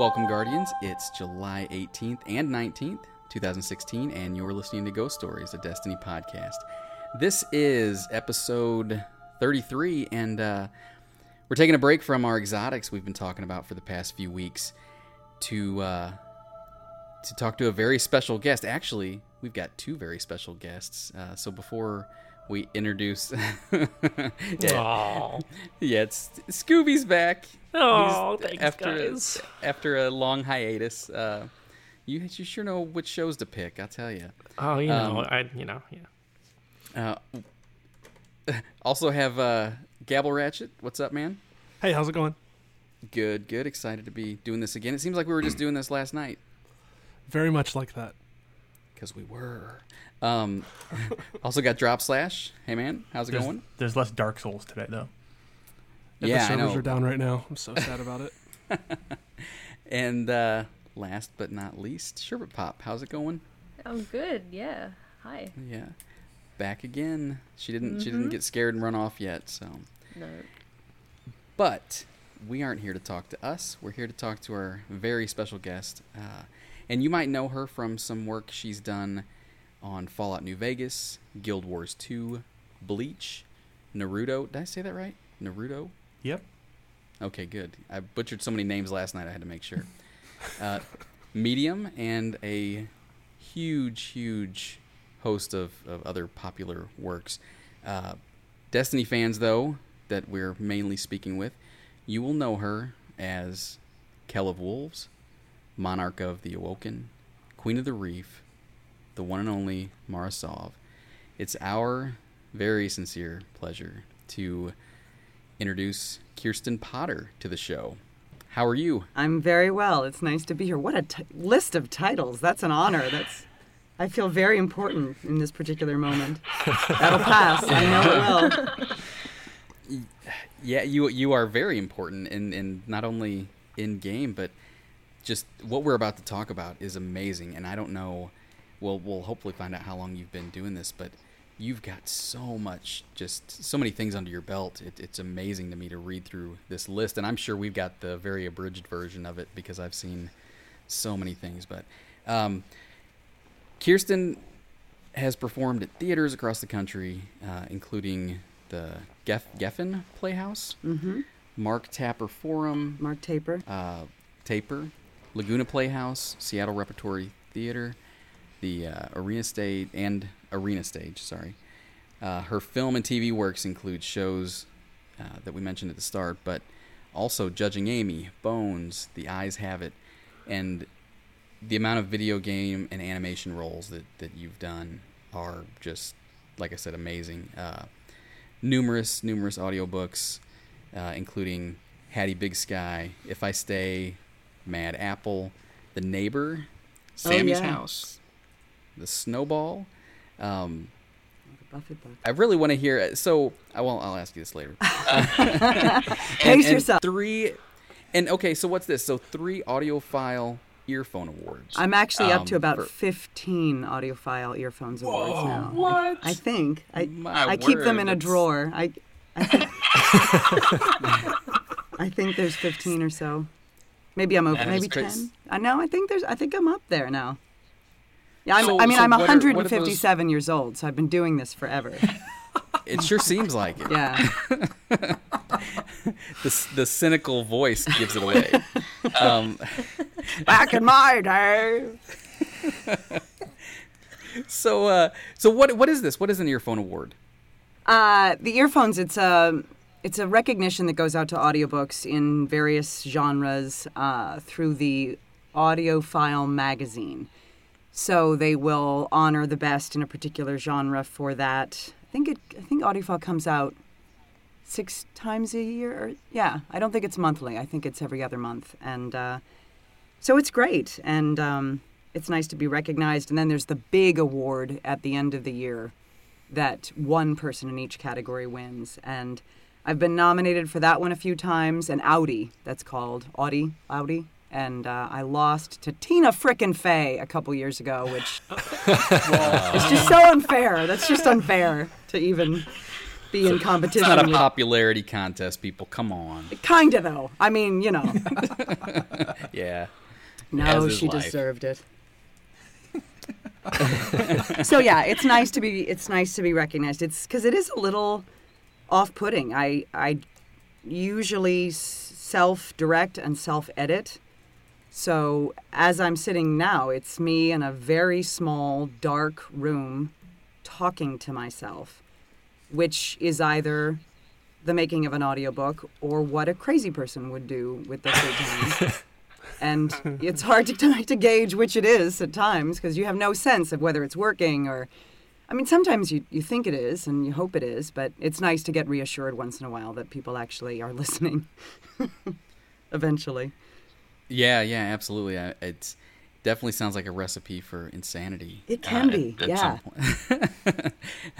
Welcome, Guardians. It's July 18th and 19th, 2016, and you're listening to Ghost Stories, a Destiny podcast. This is episode 33, and uh, we're taking a break from our exotics we've been talking about for the past few weeks to uh, to talk to a very special guest. Actually, we've got two very special guests. Uh, so before we introduce, yeah, yeah, it's Scooby's back. Oh, He's- thanks, after guys. after a long hiatus. Uh, you you sure know which shows to pick. I'll tell you. Oh, you know, Um, I, you know, yeah. Uh, also have uh, Gabble Ratchet. What's up, man? Hey, how's it going? Good, good. Excited to be doing this again. It seems like we were just doing this last night Very much like that. Because we were. Um, also got Drop Slash. Hey, man, how's it There's, going? there's less Dark Souls today, though. Yeah, Yeah, the I servers know. are down right now. I'm so sad about it. And uh, last but not least, Sherbet Pop. How's it going? I'm good. Yeah. Hi. Yeah, back again. She didn't. She didn't get scared and run off yet. So. No. But we aren't here to talk to us. We're here to talk to our very special guest. Uh, and you might know her from some work she's done on Fallout New Vegas, Guild Wars 2, Bleach, Naruto. Did I say that right? Naruto? Yep. Okay, good. I butchered so many names last night, I had to make sure. Uh, Medium and a huge, huge host of, of other popular works. Uh, Destiny fans, though, that we're mainly speaking with, you will know her as Kell of Wolves, Monarch of the Awoken, Queen of the Reef, the one and only Mara Sov. It's our very sincere pleasure to introduce Kirsten Potter to the show. How are you? I'm very well. It's nice to be here. What a t- list of titles. That's an honor. That's I feel very important in this particular moment. That'll pass. I know it will. Yeah, you you are very important in, in not only in game, but just what we're about to talk about is amazing. And I don't know, we'll we'll hopefully find out how long you've been doing this, but you've got so much, just so many things under your belt. It, it's amazing to me to read through this list, and I'm sure we've got the very abridged version of it because I've seen so many things. But um, Kirsten has performed at theaters across the country, uh, including the Geff- Geffen Playhouse, Mm-hmm. Mark Tapper Forum, Mark Taper. uh, Taper, Laguna Playhouse, Seattle Repertory Theater, the uh, Arena Stage, and Arena Stage, sorry. Uh, her film and TV works include shows uh, that we mentioned at the start, but also Judging Amy, Bones, The Eyes Have It, and the amount of video game and animation roles that, that you've done are just, like I said, amazing. Uh, numerous, numerous audiobooks, uh, including Hattie Big Sky, If I Stay, Mad Apple, The Neighbor, Sammy's yeah. House, The Snowball. Um, Buffett book. I really want to hear. So I will. I'll ask you this later. Pace yourself. Three, and okay. So what's this? So three AudioFile earphone awards. I'm actually up Um, to about for- 15 AudioFile earphones awards now. what? I think. I, My I keep them word, in a drawer. I, I, think, I think there's 15 or so. Maybe I'm over. Maybe 10. I know. I think there's. I think I'm up there now. Yeah, I'm, So- I mean, so I'm what are- are those- 157 years old, so I've been doing this forever. It sure seems like it. Yeah. The, the cynical voice gives it away. um, Back in my day. so, uh, so what? What is this? What is an earphone award? Uh, the earphones. It's a it's a recognition that goes out to audiobooks in various genres uh, through the AudioFile magazine. So they will honor the best in a particular genre for that. I think it. I think AudioFile comes out six times a year. Yeah, I don't think it's monthly. I think it's every other month, and uh, so it's great. And um, it's nice to be recognized. And then there's the big award at the end of the year that one person in each category wins. And I've been nominated for that one a few times, an Audie, that's called Audie, Audie. And uh, I lost to Tina Frickin' Fey a couple years ago, which it's just so unfair. That's just unfair to even be in competition. It's not a with- popularity contest, people. Come on. Kinda though. I mean, you know. Yeah. No, she life. deserved it. so yeah, it's nice to be it's nice to be recognized. It's because it is a little off-putting. I I usually self-direct and self-edit. So as I'm sitting now, it's me in a very small, dark room talking to myself, which is either the making of an audiobook or what a crazy person would do with their free time. and it's hard to, to gauge which it is at times because you have no sense of whether it's working or i mean sometimes you, you think it is and you hope it is but it's nice to get reassured once in a while that people actually are listening eventually Yeah, yeah, absolutely. I, it's definitely sounds like a recipe for insanity. It can uh, be, at, at yeah. point.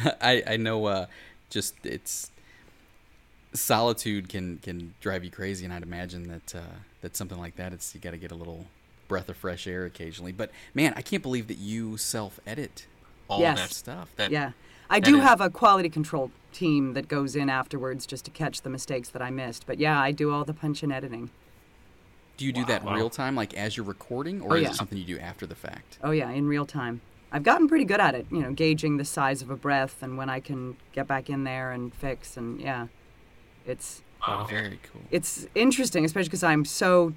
I I know. Uh, just it's solitude can can drive you crazy, and I'd imagine that uh, that something like that, it's you got to get a little breath of fresh air occasionally. But man, I can't believe that you self edit all Yes. that stuff. That yeah i do is- have a quality control team that goes in afterwards just to catch the mistakes that i missed but yeah i do all the punch and editing do you do that Wow. real time, like as you're recording, or Oh, is yeah. it something you do after the fact? Oh yeah, in real time. I've gotten pretty good at it, you know, gauging the size of a breath and when I can get back in there and fix and yeah. It's Wow. Very cool. it's interesting, especially because I'm so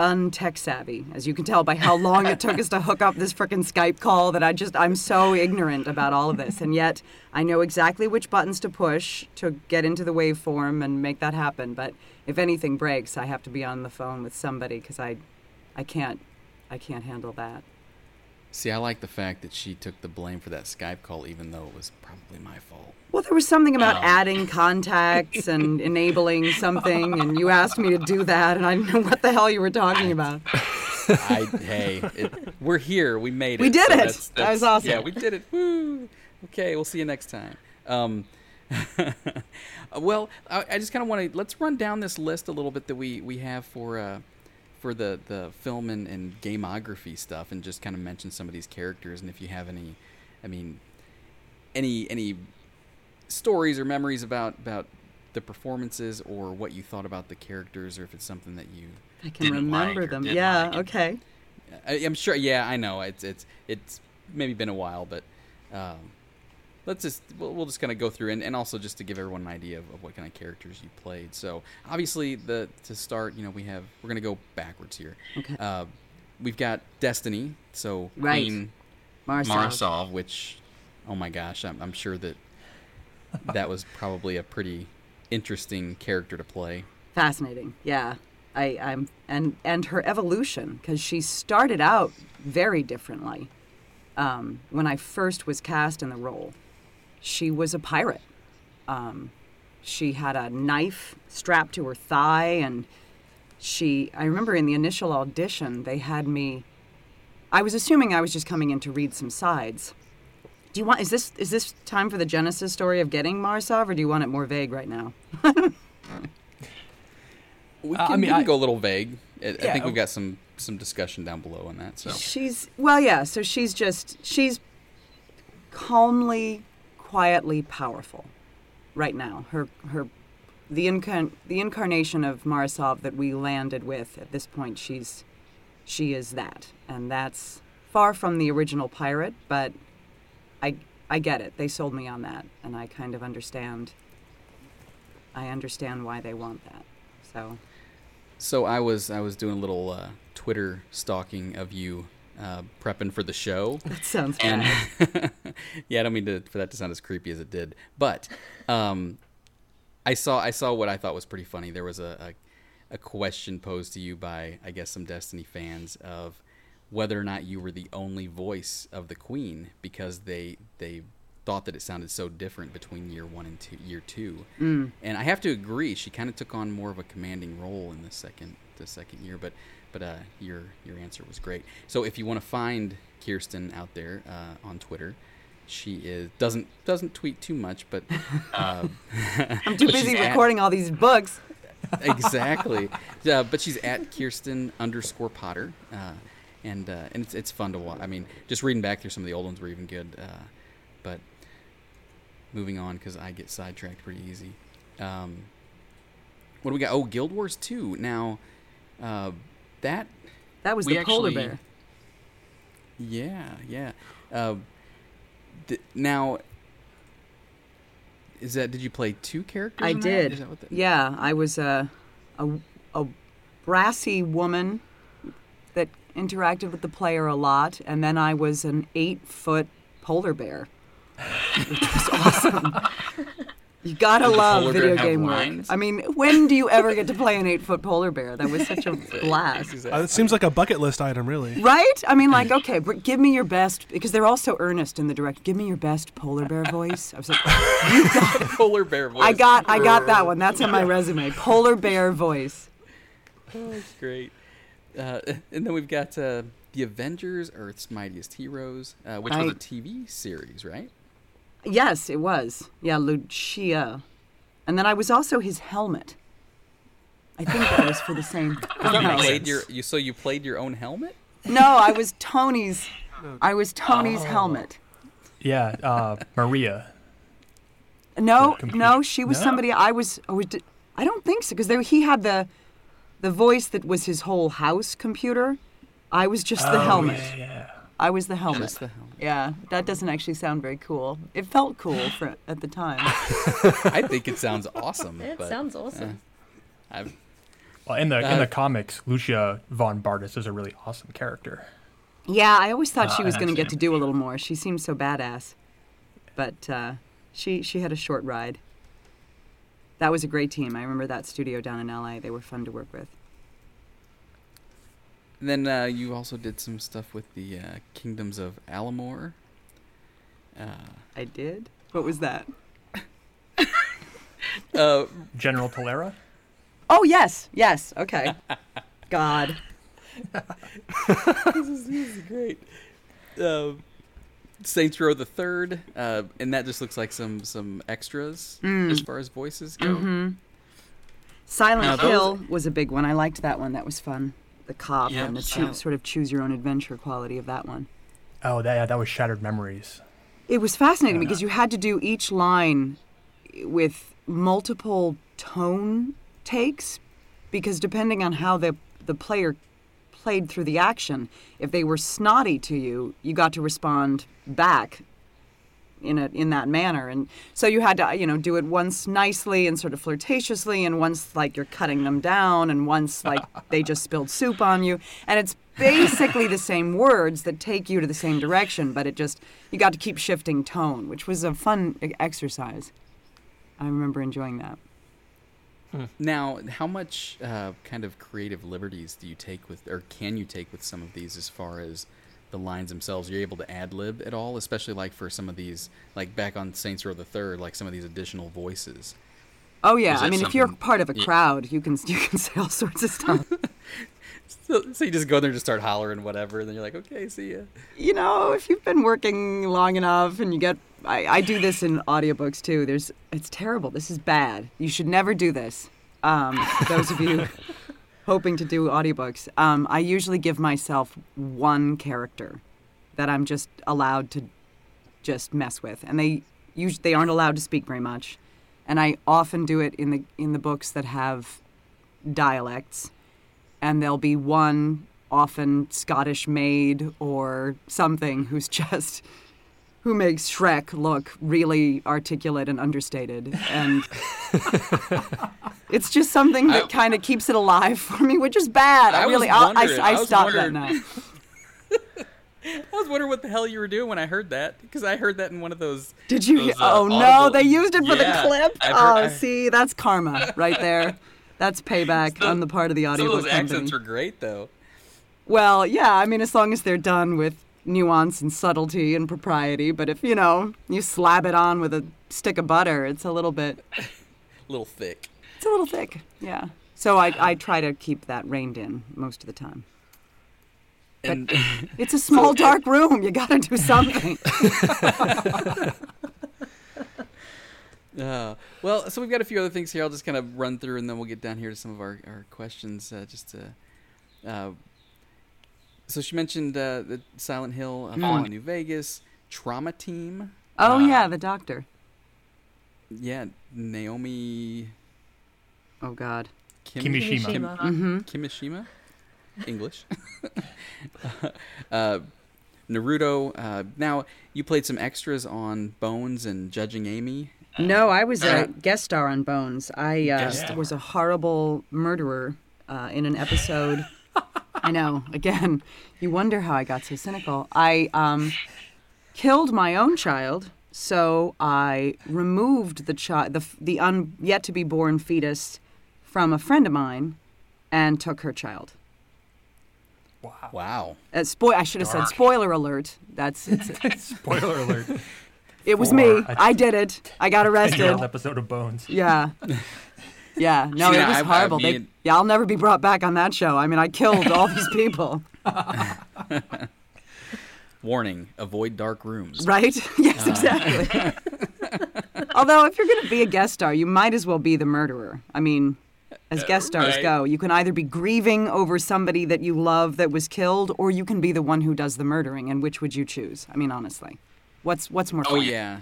untech savvy, as you can tell by how long it took us to hook up this frickin' Skype call that I just I'm so ignorant about all of this. And yet I know exactly which buttons to push to get into the waveform and make that happen. But if anything breaks, I have to be on the phone with somebody because I I can't I can't handle that. See, I like the fact that she took the blame for that Skype call, even though it was probably my fault. Well, there was something about Um. adding contacts and enabling something, and you asked me to do that, and I didn't know what the hell you were talking about. I, hey, it, we're here. We made it. We did so it. that's- That was awesome. Yeah, we did it. Woo. Okay, we'll see you next time. Um, well, I, I just kind of want to let's run down this list a little bit that we we have for uh, for the the film and, and gameography stuff, and just kind of mention some of these characters, and if you have any, I mean, any any stories or memories about about the performances or what you thought about the characters, or if it's something that you I can Didn't like remember or them. did Yeah, like. okay. I, I'm sure. Yeah, I know. It's it's it's maybe been a while, but um, let's just we'll, we'll just kind of go through and, and also just to give everyone an idea of, of what kind of characters you played. So obviously, the to start, you know, we have we're gonna go backwards here. Okay. Uh, we've got Destiny, so Right. Queen Marcel. Marisol. which oh my gosh, I'm, I'm sure that that was probably a pretty interesting character to play. Fascinating. Yeah. I, I'm and and her evolution because she started out very differently. Um, when I first was cast in the role, she was a pirate. Um, she had a knife strapped to her thigh, and she. I remember in the initial audition, they had me. I was assuming I was just coming in to read some sides. Do you want? Is this is this time for the genesis story of getting Mara Sov, or do you want it more vague right now? We Uh, I mean, we can I- go a little vague. I, I think we've got some some discussion down below on that. So She's well, yeah. So she's just she's calmly, quietly powerful right now. Her her the incarn the incarnation of Mara Sov that we landed with at this point. She's she is that, and that's far from the original pirate. But I I get it. They sold me on that, and I kind of understand. I understand why they want that. So So I was I was doing a little uh, Twitter stalking of you uh, prepping for the show, that sounds and bad. yeah, I don't mean to, for that to sound as creepy as it did, but um, I saw I saw what I thought was pretty funny. There was a, a a question posed to you by I guess some Destiny fans of whether or not you were the only voice of the Queen because they they thought that it sounded so different between year one and two, year two. Mm. And I have to agree, she kind of took on more of a commanding role in the second the second year. But but uh, your your answer was great. So if you want to find Kirsten out there uh, on Twitter, she is doesn't doesn't tweet too much, but uh, I'm too but busy at- recording all these books. exactly. But she's at Kirsten underscore Potter, uh, and uh, and it's it's fun to watch. I mean, just reading back through some of the old ones were even good. Uh, but moving on because I get sidetracked pretty easy. Um, what do we got? Oh, Guild Wars 2. Now, uh, that That was the polar actually- bear. Yeah, yeah. Uh, th- now, is that? Did you play two characters? I that? did. Is that what the, Yeah, I was a, a a brassy woman interacted with the player a lot, and then I was an eight foot polar bear, which was awesome. You gotta Did love video have game work. lines? I mean, when do you ever get to play an eight foot polar bear? That was such a blast. Exactly. Uh, it seems like a bucket list item, really. Right? I mean, like, okay, but give me your best because they're all so earnest in the direct. Give me your best polar bear voice. I was like, you got polar bear voice. I got, I got that one. That's on my resume. Polar bear voice. Oh, that's great. Uh, and then we've got uh, the Avengers: Earth's Mightiest Heroes, uh, which was a TV series, right? Yes, it was. Yeah, Lucia. And then I was also his helmet. I think that was for the same. You played your you so you played your own helmet. No, I was Tony's. I was Tony's helmet. Yeah, uh, Maria. No, no, she was No? somebody. I was. I, was, I don't think so because he had the, the voice that was his whole house computer. I was just the Oh, helmet. Yeah, yeah. I was the helmet. Just the helmet. Yeah, that doesn't actually sound very cool. It felt cool for at the time. I think it sounds awesome. It but, sounds awesome. uh, I've, Well, in the in Uh, the comics, Lucia von Bardas is a really awesome character. Yeah, I always thought she Uh, was going to get to do a little more. She seemed so badass, but uh, she she had a short ride. That was a great team. I remember that studio down in LA. They were fun to work with. then uh, you also did some stuff with the uh, Kingdoms of Amalur. Uh, I did. What was that? uh, General Tolera. Oh yes, yes. Okay. God. this, is, this is great. Uh, Saints Row the Third, uh, and that just looks like some some extras Mm. as far as voices go. Mm-hmm. Silent Now, those- Hill was a big one. I liked that one. That was fun. The cop Yeah, and the so- sort of choose your own adventure quality of that one. Oh, that yeah, that was Shattered Memories. It was fascinating because you had to do each line with multiple tone takes because depending on how the the player played through the action, if they were snotty to you, you got to respond back in a in that manner. And so you had to you know do it once nicely and sort of flirtatiously and once like you're cutting them down and once like they just spilled soup on you. And it's basically the same words that take you to the same direction but it just you got to keep shifting tone which was a fun exercise. I remember enjoying that Now, how much uh, kind of creative liberties do you take with, or can you take with some of these as far as the lines themselves? Are you able to ad lib at all, especially like for some of these, like back on Saints Row the Third, like some of these additional voices? oh yeah i that mean if you're part of a Yeah. crowd you can you can say all sorts of stuff So, so you just go there and just start hollering whatever, and then you're like, okay, see ya. you know, if you've been working long enough and you get I, I do this in audiobooks too. There's it's terrible. This is bad. You should never do this. Um, those of you hoping to do audiobooks, um, I usually give myself one character that I'm just allowed to just mess with, and they usually they aren't allowed to speak very much. And I often do it in the in the books that have dialects, and there'll be one often Scottish maid or something who's just who makes Shrek look really articulate and understated. And it's just something that kind of keeps it alive for me which is bad. I, I really I'll- I, I, I stopped that wondering- now. I was wondering what the hell you were doing when I heard that, because I heard that in one of those. did you those, uh, oh no they used it for Yeah, the clip? I've oh I- see that's karma right there that's payback Some- on the part of the audiobook those company accents were great, though. Well, yeah, I mean, as long as they're done with nuance and subtlety and propriety, but if, you know, you slab it on with a stick of butter, it's a little bit, A little thick. it's a little thick, yeah. So I, I try to keep that reined in most of the time. And It's a small, dark room. You got to do something. Uh, well, so we've got a few other things here. I'll just kind of run through, and then we'll get down here to some of our, our questions. Uh, just to, uh, so she mentioned uh, the Silent Hill, uh, Fallout New Vegas, Trauma Team. oh, Uh, yeah, the doctor. yeah, Naomi Oh God. Kim- Kimishima. Kim- Kimishima. Mm-hmm. Kimishima, English. uh, Naruto. Uh, now you played some extras on Bones and Judging Amy. No, I was a Uh, guest star on Bones. I uh, Guest star. was a horrible murderer uh, in an episode. I know. Again, you wonder how I got so cynical. I um, killed my own child, so I removed the child, the the un- yet to be born fetus, from a friend of mine, and took her child. Wow. Wow. Uh, spoil. I should have said spoiler alert. That's it's, Spoiler alert. It was For me. a I did it. I got arrested. Ten-year-old episode of Bones. Yeah. Yeah, no, Yeah, it was I- I horrible. they, mean- yeah, I'll never be brought back on that show. I mean, I killed all these people, Warning: Avoid dark rooms. right? yes, uh. exactly. Although, if you're going to be a guest star, you might as well be the murderer. I mean, as guest uh, stars right. go, you can either be grieving over somebody that you love that was killed, or you can be the one who does the murdering. And which would you choose? I mean, honestly, what's what's more? Oh fun? yeah.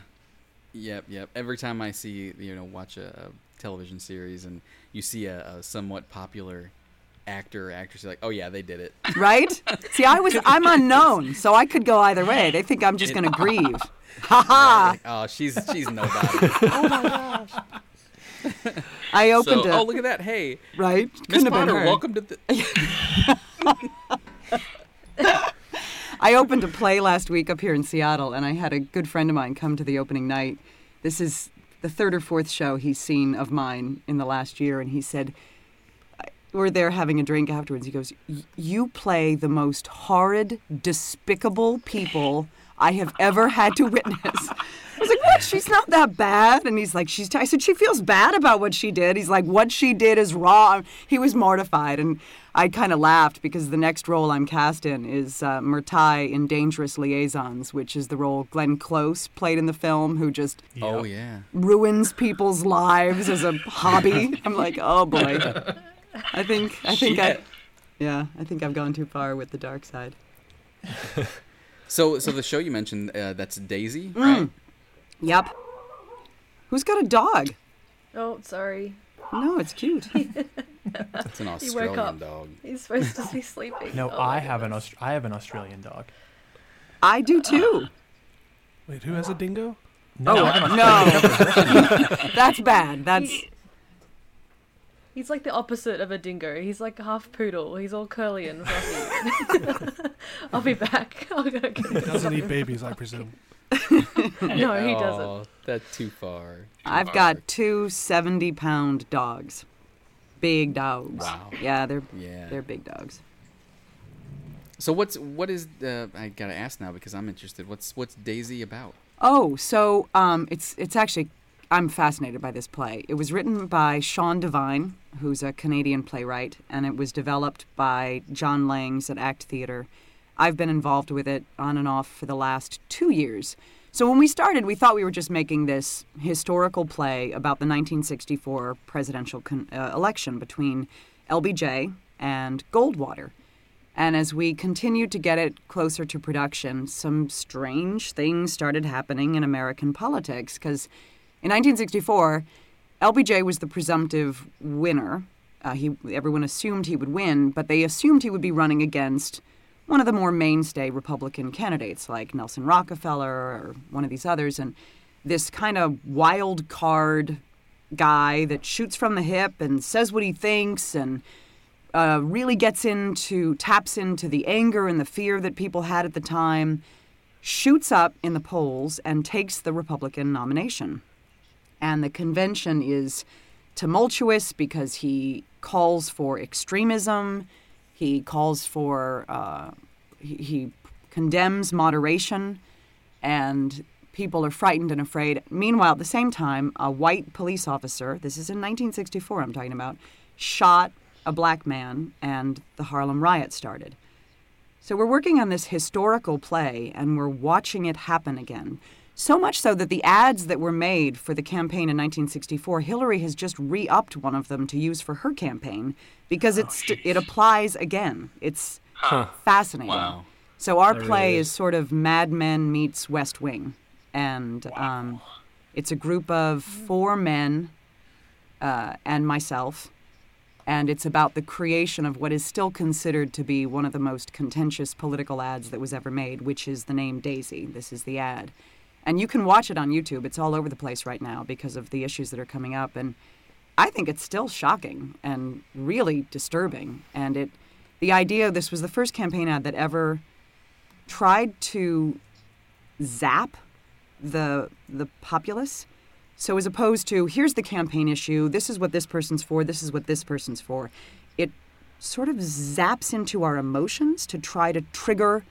Yep, yep. Every time I see, you know, watch a, a television series and you see a, a somewhat popular actor or actress, you're like, oh yeah, they did it. right? See, I was I'm unknown, so I could go either way. They think I'm just going to grieve. Ha ha! Oh, she's she's nobody. Oh my gosh i opened so, it. oh look at that. Hey, right? Miss Couldn't have been Potter, welcome to the. I opened a play last week up here in Seattle, and I had a good friend of mine come to the opening night. This is the third or fourth show he's seen of mine in the last year, and he said, We're there having a drink afterwards. He goes, "Y- You play the most horrid, despicable people I have ever had to witness. I was like, what? She's not that bad. And he's like, she's. T-. I said, she feels bad about what she did. He's like, what she did is wrong. He was mortified, and I kind of laughed because the next role I'm cast in is uh, Merteuil in Dangerous Liaisons, which is the role Glenn Close played in the film, who just Oh yeah. ruins people's lives as a hobby. I'm like, oh boy. I think. I think I. Yeah, I think I've gone too far with the dark side. So so the show you mentioned uh, that's Daisy, Mm. right? Yep. Who's got a dog? Oh, sorry. No, it's cute. It's an He woke Australian up. dog. He's supposed to be sleeping. No, Oh I have an goodness. Aust- I have an Australian dog. I do uh, too. Wait, who has a dingo? No, Oh, I have an Australian no. That's bad. That's He- He's like the opposite of a dingo. He's like half poodle. He's all curly and fluffy. I'll be back. I'll go get He doesn't eat babies, I presume. No, he doesn't. Oh, that's too far. Too I've far. got two 70 pound dogs. Big dogs. Wow. Yeah, they're Yeah. they're big dogs. So what's what is the? I gotta ask now because I'm interested. What's what's Daisy about? Oh, so um, it's it's actually I'm fascinated by this play. It was written by Sean Devine, who's a Canadian playwright, and it was developed by John Langs at Act Theatre. I've been involved with it on and off for the last two years. So when we started, we thought we were just making this historical play about the 1964 presidential con- uh, election between LBJ and Goldwater. And as we continued to get it closer to production, some strange things started happening in American politics. Because in 1964, LBJ was the presumptive winner. Uh, he, everyone assumed he would win, but they assumed he would be running against one of the more mainstay Republican candidates, like Nelson Rockefeller or one of these others. And this kind of wild card guy that shoots from the hip and says what he thinks and uh, really gets into, taps into the anger and the fear that people had at the time, shoots up in the polls and takes the Republican nomination. And the convention is tumultuous because he calls for extremism, he calls for, uh, he, he condemns moderation, and people are frightened and afraid. Meanwhile, at the same time, a white police officer, this is in 1964 I'm talking about, shot a black man, and the Harlem riot started. So we're working on this historical play and we're watching it happen again. So much so that the ads that were made for the campaign in 1964, Hillary has just re upped one of them to use for her campaign because it's, it applies again. It's fascinating. Wow. So our That play really is. is. sort of Mad Men meets West Wing. And um, It's a group of four men uh, and myself, and it's about the creation of what is still considered to be one of the most contentious political ads that was ever made, which is the name Daisy. This is the ad. And you can watch it on YouTube. It's all over the place right now because of the issues that are coming up. And I think it's still shocking and really disturbing. And it, the idea this was the first campaign ad that ever tried to zap the the populace. So as opposed to here's the campaign issue, this is what this person's for, this is what this person's for, it sort of zaps into our emotions to try to trigger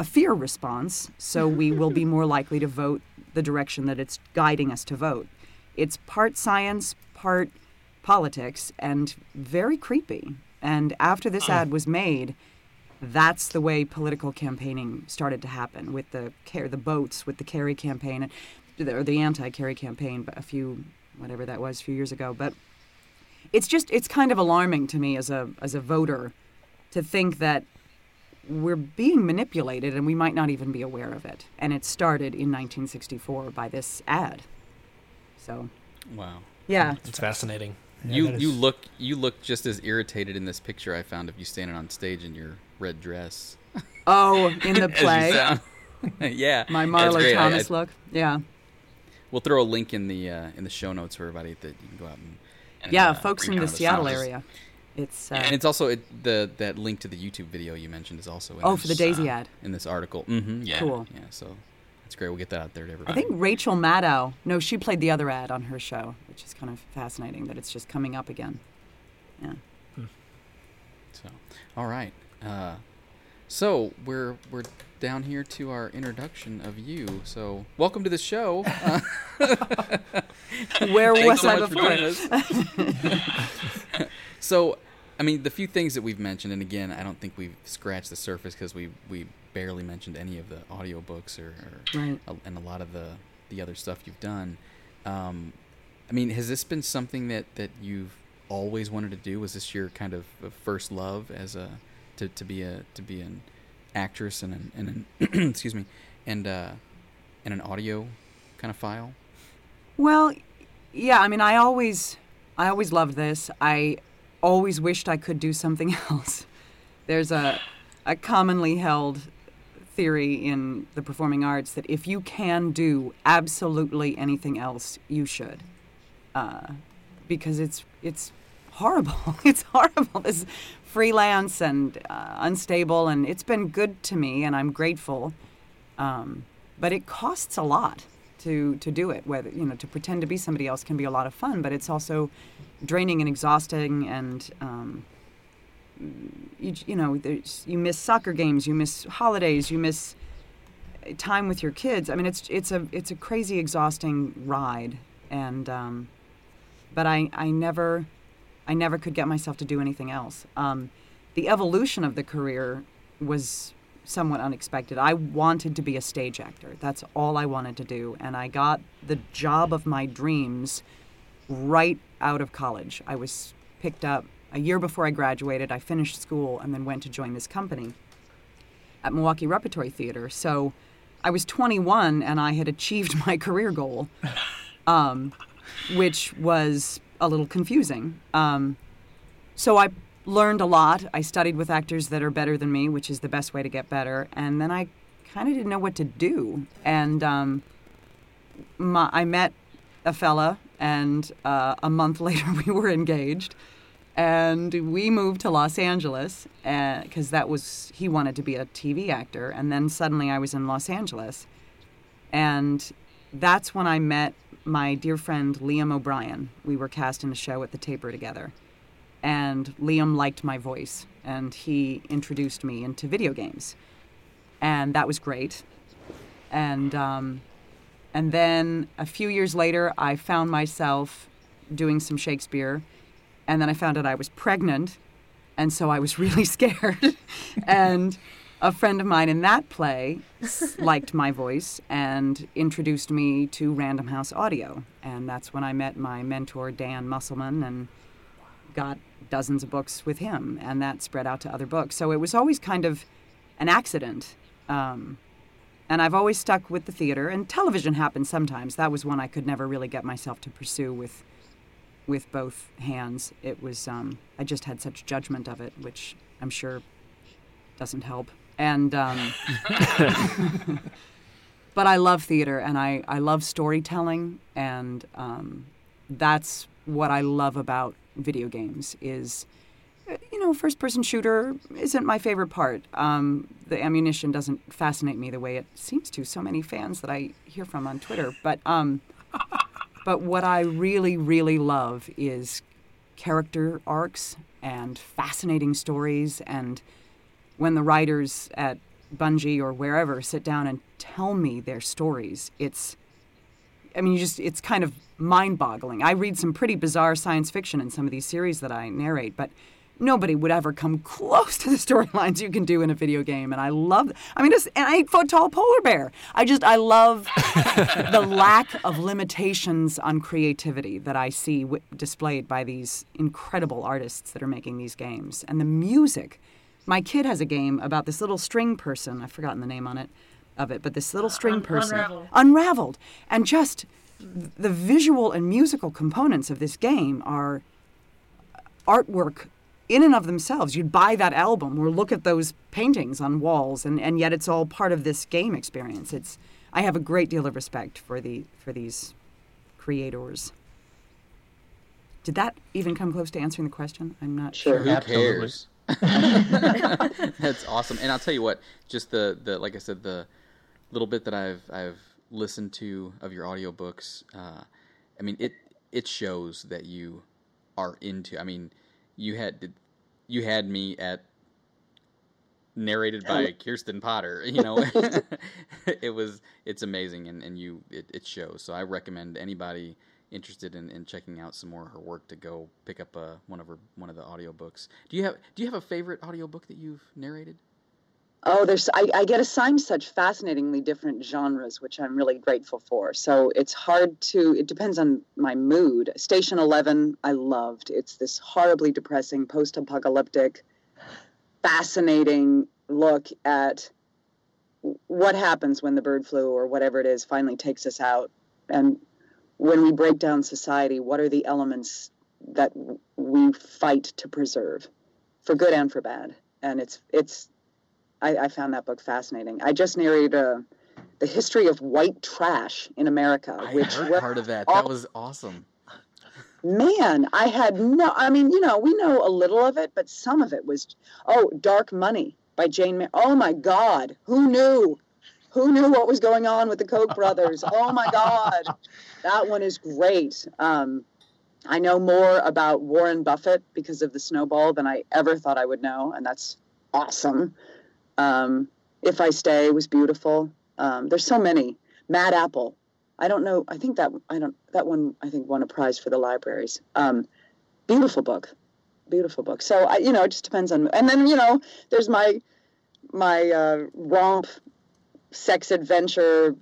a fear response so we will be more likely to vote the direction that it's guiding us to vote. It's part science, part politics, and very creepy. And after this ad was made, that's the way political campaigning started to happen with the care the boats with the Kerry campaign or the anti-Kerry campaign a few whatever that was a few years ago but it's just it's kind of alarming to me as a as a voter to think that we're being manipulated and we might not even be aware of it and it started in 1964 by this ad so Wow. yeah It's fascinating. Yeah, you that you look you look just as irritated in this picture I found of you standing on stage in your red dress. oh in the play yeah. my That's Marlo great. I- Thomas I- look yeah We'll throw a link in the uh, in the show notes for everybody that you can go out and, and yeah uh, folks read in the Seattle songs. area it's uh, And it's also it, the that link to the YouTube video you mentioned is also in oh this, for the Daisy uh, ad in this article. Mm-hmm. Yeah. Cool. Yeah. So that's great. We'll get that out there to everybody. I think Rachel Maddow. No, she played the other ad on her show, which is kind of fascinating that it's just coming up again. Yeah. So, all right. Uh, so we're we're down here to our introduction of you. So welcome to the show. Uh, Where thanks was so I before? so, I mean, the few things that we've mentioned, and again, I don't think we've scratched the surface because we we barely mentioned any of the audiobooks or, or Right. a- and a lot of the the other stuff you've done. Um, I mean, has this been something that that you've always wanted to do? Was this your kind of first love as a to, to be a to be an actress and an, and an excuse me and uh, and an audio kind of file? Well, yeah. I mean, I always, I always loved this. I always wished I could do something else. There's a, a commonly held theory in the performing arts that if you can do absolutely anything else, you should, uh, because it's it's horrible. it's horrible. This freelance and uh, unstable, and it's been good to me, and I'm grateful. Um, but it costs a lot to to do it. Whether you know to pretend to be somebody else can be a lot of fun, but it's also draining and exhausting, and um, you, you know you miss soccer games, you miss holidays, you miss time with your kids. I mean, it's it's a it's a crazy exhausting ride, and um, but I I never I never could get myself to do anything else. Um, the evolution of the career was somewhat unexpected. I wanted to be a stage actor. That's all I wanted to do, and I got the job of my dreams right out of college. I was picked up a year before I graduated. I finished school and then went to join this company at Milwaukee Repertory Theater. So I was 21 and I had achieved my career goal, um, which was a little confusing. Um, so I learned a lot. I studied with actors that are better than me, which is the best way to get better. And then I kind of didn't know what to do. And um, my, I met a fella, and uh, a month later we were engaged. And we moved to Los Angeles because that was, he wanted to be a TV actor. And then suddenly I was in Los Angeles. And that's when I met my dear friend Liam O'Brien. We were cast in a show at the Taper together. And Liam liked my voice, and he introduced me into video games. And that was great. And, um, and then a few years later, I found myself doing some Shakespeare. And then I found out I was pregnant. And so I was really scared. and a friend of mine in that play liked my voice and introduced me to Random House Audio. And that's when I met my mentor, Dan Musselman, and got dozens of books with him. And that spread out to other books. So it was always kind of an accident. Um, and I've always stuck with the theater. And television happens sometimes. That was one I could never really get myself to pursue with with both hands. It was um, I just had such judgment of it, which I'm sure doesn't help. And um, but I love theater and I, I love storytelling and um, that's what I love about video games is uh, you know first person shooter isn't my favorite part. Um, the ammunition doesn't fascinate me the way it seems to so many fans that I hear from on Twitter. But um, but what I really really love is character arcs and fascinating stories. And when the writers at Bungie or wherever sit down and tell me their stories, it's I mean, you just it's kind of mind-boggling. I read some pretty bizarre science fiction in some of these series that I narrate, but nobody would ever come close to the storylines you can do in a video game and I love I mean, just, and I fought tall polar bear. I just I love the lack of limitations on creativity that I see w- displayed by these incredible artists that are making these games and the music my kid has a game about this little string person. I've forgotten the name on it of it, but this little uh, string Un- person Unravel. unraveled, and just the visual and musical components of this game are artwork in and of themselves. You'd buy that album or look at those paintings on walls, and, and yet it's all part of this game experience. It's I have a great deal of respect for the for these creators. Did that even come close to answering the question? I'm not Sure. sure. Who Absolutely. cares? That's awesome. And I'll tell you what, just the, the like I said, the little bit that I've I've listened to of your audiobooks, uh, I mean it it shows that you are into I mean, you had you had me at narrated by Kirsten Potter, you know. it was it's amazing and, and you it, it shows. So I recommend anybody interested in, in checking out some more of her work to go pick up uh, one of her one of the audiobooks. Do you have do you have a favorite audiobook that you've narrated? Oh, there's I, I get assigned such fascinatingly different genres, which I'm really grateful for. So it's hard to. It depends on my mood. Station Eleven, I loved. It's this horribly depressing, post-apocalyptic, fascinating look at what happens when the bird flu or whatever it is finally takes us out, and when we break down society, what are the elements that we fight to preserve, for good and for bad? And it's it's I, I found that book fascinating. I just narrated uh, the history of white trash in America, I which heard was- part of that. all- That was awesome. man, I had no. I mean, you know, we know a little of it, but some of it was. Oh, Dark Money by Jane. Ma- oh my God, who knew? Who knew what was going on with the Koch brothers? Oh my God, that one is great. Um, I know more about Warren Buffett because of the snowball than I ever thought I would know, and that's awesome. Um, if I Stay was beautiful. Um, there's so many. Mad Apple. I don't know. I think that I don't that one. I think won a prize for the libraries. Um, beautiful book, beautiful book. So I, you know, it just depends on. And then you know, there's my my uh, romp, sex adventure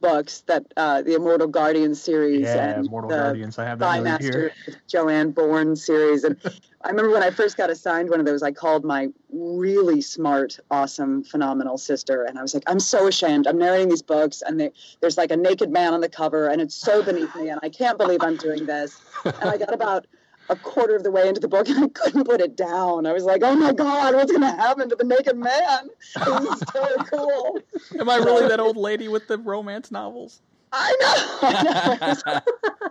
books that uh, the Immortal Guardian series Yeah, and Mortal the Guardians. I have that right Master here. Joanna Bourne series. And I remember when I first got assigned one of those, I called my really smart, awesome, phenomenal sister. And I was like, I'm so ashamed. I'm narrating these books, and they, there's like a naked man on the cover, and it's so beneath me. And I can't believe I'm doing this. And I got about a quarter of the way into the book, and I couldn't put it down. I was like, oh my God, what's going to happen to the naked man? This is so cool. Am I really that old lady with the romance novels? I know. I know.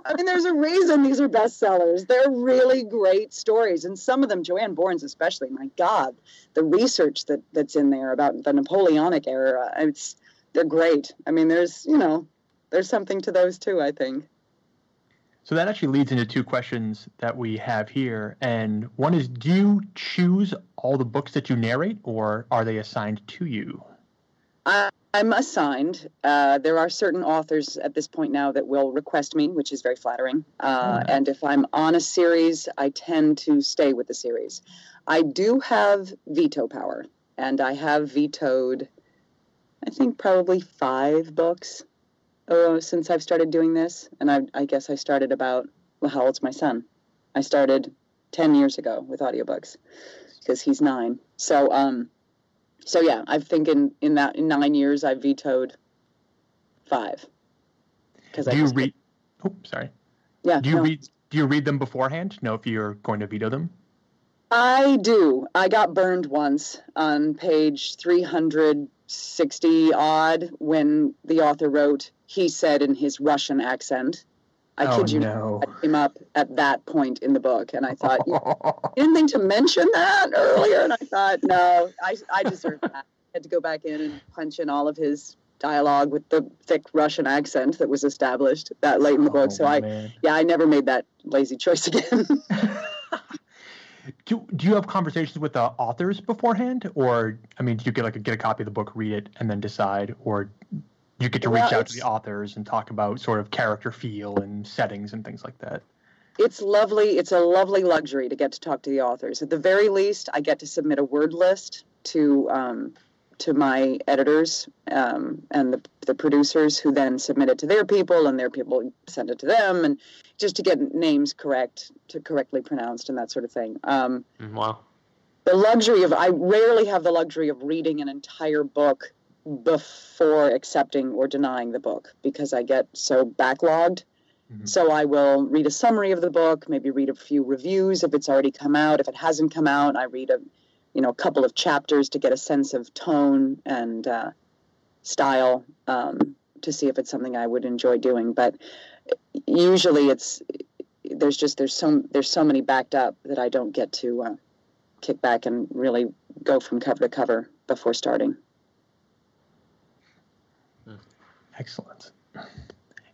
I mean, there's a reason these are bestsellers. They're really great stories, and some of them, Joanna Bourne's especially. My God, the research that that's in there about the Napoleonic era, it's they're great. I mean, there's you know, there's something to those too. I think. So that actually leads into two questions that we have here. And one is Do you choose all the books that you narrate, or are they assigned to you? I, I'm assigned. Uh, there are certain authors at this point now that will request me, which is very flattering. Uh, Mhm. And if I'm on a series, I tend to stay with the series. I do have veto power, and I have vetoed, I think, probably five books uh, since I've started doing this. And I, I guess I started about, well, how old's my son? I started 10 years ago with audiobooks because he's nine. So, um, so yeah, I think in in that in nine years I vetoed five. Because Do you read? Oh, sorry. Yeah. Do you no. read? Do you read them beforehand? Know if you're going to veto them? I do. I got burned once on page 360 odd when the author wrote, he said in his Russian accent. I oh kid you no. not, I came up at that point in the book, and I thought, you didn't think to mention that earlier. And I thought, no, I, I deserve that. I had to go back in and punch in all of his dialogue with the thick Russian accent that was established that late in the book. Oh, so I, man. yeah, I never made that lazy choice again. do, do you have conversations with the authors beforehand, or I mean, do you get like a, get a copy of the book, read it, and then decide, or you get to Well, reach out to the authors and talk about sort of character feel and settings and things like that? it's lovely. It's a lovely luxury to get to talk to the authors. At the very least, I get to submit a word list to um, to my editors um, and the, the producers, who then submit it to their people, and their people send it to them, and just to get names correct, to correctly pronounced, and that sort of thing. Um, Wow. the luxury of I rarely have the luxury of reading an entire book before accepting or denying the book because I get so backlogged. Mhm. So I will read a summary of the book, maybe read a few reviews if it's already come out. If it hasn't come out, I read a you know a couple of chapters to get a sense of tone and uh, style um, to see if it's something I would enjoy doing. But usually it's there's just there's so there's so many backed up that I don't get to uh, kick back and really go from cover to cover before starting. Excellent.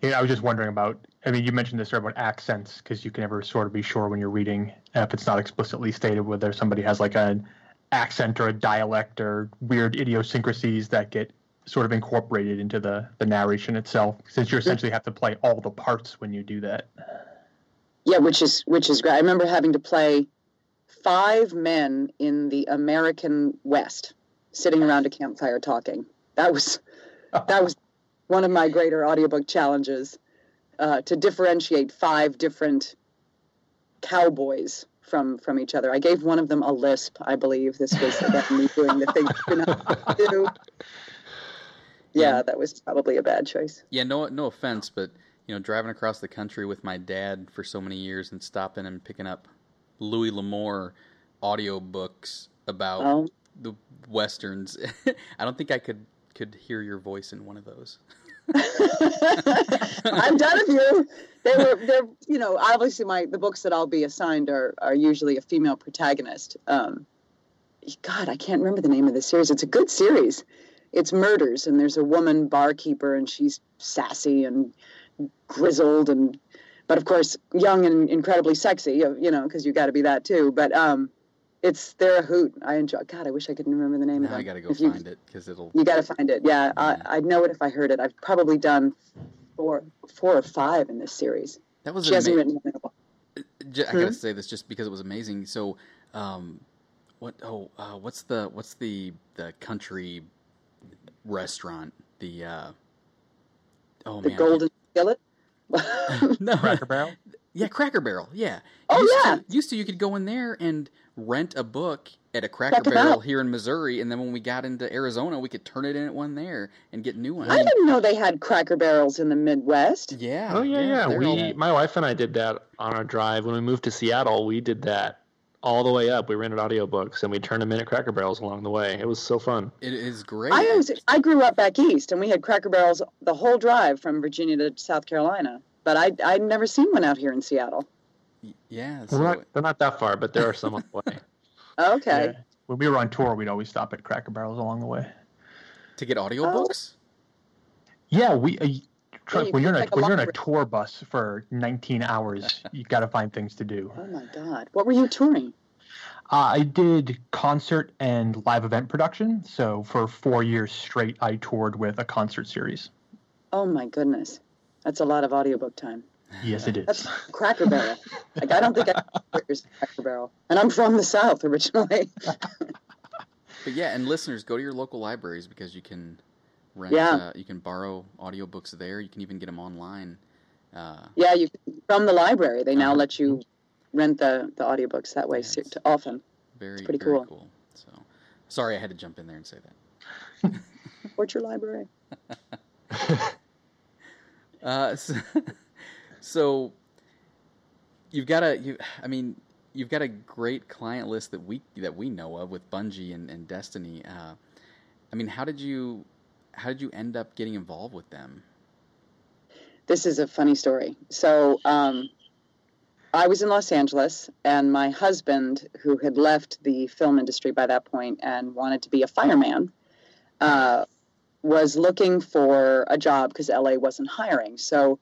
Yeah, I was just wondering about. I mean, you mentioned this about accents because you can never sort of be sure when you're reading if it's not explicitly stated whether somebody has like an accent or a dialect or weird idiosyncrasies that get sort of incorporated into the the narration itself. Since you essentially have to play all the parts when you do that. Yeah, which is which is great. I remember having to play five men in the American West sitting around a campfire talking. That was that was one of my greater audiobook challenges uh, to differentiate five different cowboys from from each other. I gave one of them a lisp, I believe. This was me doing the thing you know, do. Yeah, that was probably a bad choice. Yeah, no, no offense, but you know, driving across the country with my dad for so many years and stopping and picking up Louis L'Amour audiobooks about Oh, the westerns. I don't think I could could hear your voice in one of those. I've done a few. They were they're you know obviously my the books that I'll be assigned are are usually a female protagonist. Um, God, I can't remember the name of the series. It's a good series. It's murders, and there's a woman barkeeper, and she's sassy and grizzled, and but of course young and incredibly sexy. You know, because you got to be that too. But um, it's they're a hoot. I enjoy. God, I wish I could remember the name of Now them. I got to go If you- find it because it'll. you got to find it. Yeah, I, I'd know it if I heard it. I've probably done four, four or five in this series. That was She hasn't ama- written one in a while. J- I gotta Hmm? say this just because it was amazing. So, um, what? Oh, uh, what's the what's the the country restaurant? The uh, oh The man, I Golden Skillet. no, Cracker Barrel. yeah, Cracker Barrel. Yeah. Oh, used yeah. To, used to you could go in there and rent a book at a Cracker Cracker Barrel Barrel. here in Missouri, and then when we got into Arizona, we could turn it in at one there and get new ones. I didn't know they had Cracker Barrels in the Midwest. yeah. Oh yeah, yeah. they're We, all- my wife and I did that on our drive when we moved to Seattle. We did that all the way up. We rented audiobooks and we turned them in at Cracker Barrels along the way. It was so fun. it is great. I was I grew up back east, and we had Cracker Barrels the whole drive from Virginia to South Carolina. But I I'd never seen one out here in Seattle. Yeah. They're So, not, they're not that far, but there are some on the way. Okay. Yeah. When we were on tour, we'd always stop at Cracker Barrels along the way. to get audiobooks? Yeah, we. Uh, trust, you when you're in a take a when you're in a tour bus for 19 hours, you've got to find things to do. Oh my God, what were you touring? Uh, I did concert and live event production. So for four years straight, I toured with a concert series. Oh my goodness, that's a lot of audiobook time. Yes, it is. That's. Cracker Barrel. Like I don't think I there's Cracker Barrel, and I'm from the South originally. But yeah, and listeners, go to your local libraries because you can rent, Yeah. uh, you can borrow audiobooks there. You can even get them online. Uh, yeah, you from the library. They now Uh-huh. let you rent the the audiobooks that way Yeah, so- it's- often. very, pretty very cool. cool. So, Sorry, I had to jump in there and say that. What's your library? Uh, so, so you've got a you. I mean, you've got a great client list that we that we know of with Bungie and, and Destiny. Uh, I mean, how did you how did you end up getting involved with them? This is a funny story. So, um, I was in Los Angeles, and my husband, who had left the film industry by that point and wanted to be a fireman, uh, was looking for a job because LA wasn't hiring. So,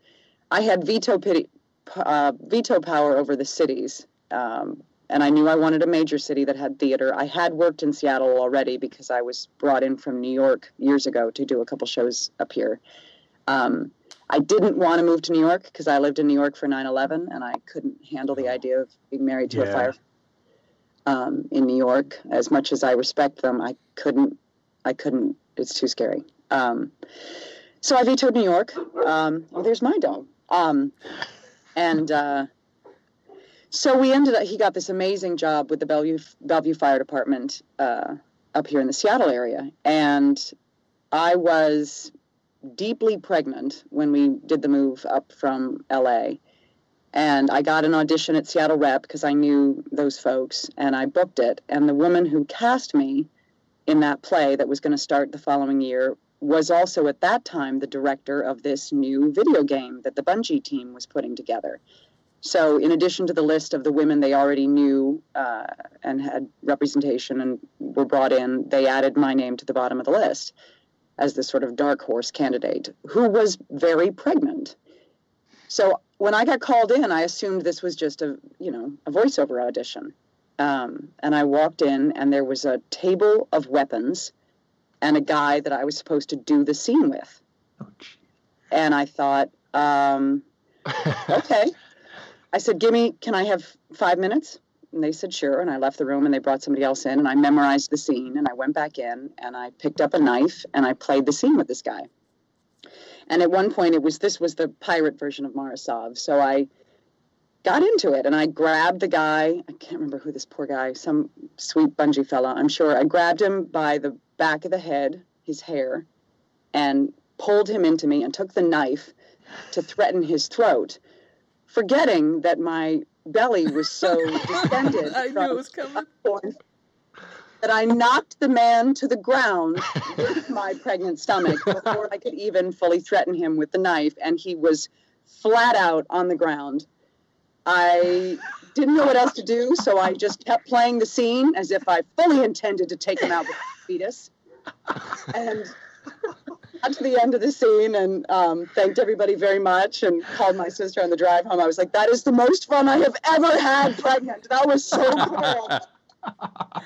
I had veto pity, uh, veto power over the cities, um, and I knew I wanted a major city that had theater. I had worked in Seattle already because I was brought in from New York years ago to do a couple shows up here. Um, I didn't want to move to New York because I lived in New York for 9/11, and I couldn't handle the idea of being married to a fire um, in New York. As much as I respect them, I couldn't. I couldn't. It's too scary. Um, so I vetoed New York. Um, oh, there's my dog. Um, and uh, so we ended up. He got this amazing job with the Bellevue Bellevue Fire Department uh, up here in the Seattle area, and I was deeply pregnant when we did the move up from LA. And I got an audition at Seattle Rep because I knew those folks and I booked it. And the woman who cast me in that play that was going to start the following year was also at that time the director of this new video game that the Bungie team was putting together. So, in addition to the list of the women they already knew uh, and had representation and were brought in, they added my name to the bottom of the list as the sort of dark horse candidate who was very pregnant. So when I got called in, I assumed this was just a you know a voiceover audition, um, and I walked in and there was a table of weapons, and a guy that I was supposed to do the scene with, Oh, and I thought, um, okay. I said, "Give me, can I have five minutes?" And they said, "Sure." And I left the room, and they brought somebody else in, and I memorized the scene, and I went back in, and I picked up a knife, and I played the scene with this guy. And at one point, it was this was the pirate version of Mara Sov, so I got into it, and I grabbed the guy. I can't remember who this poor guy, some sweet Bungie fella, I'm sure. I grabbed him by the back of the head, his hair, and pulled him into me, and took the knife to threaten his throat forgetting that my belly was so distended I knew it was coming. popcorn that I knocked the man to the ground with my pregnant stomach before I could even fully threaten him with the knife, and he was flat out on the ground. I didn't know what else to do, so I just kept playing the scene as if I fully intended to take him out fetus. And got to the end of the scene and um, thanked everybody very much and called my sister on the drive home. I was like, that is the most fun I have ever had pregnant. That was so cool.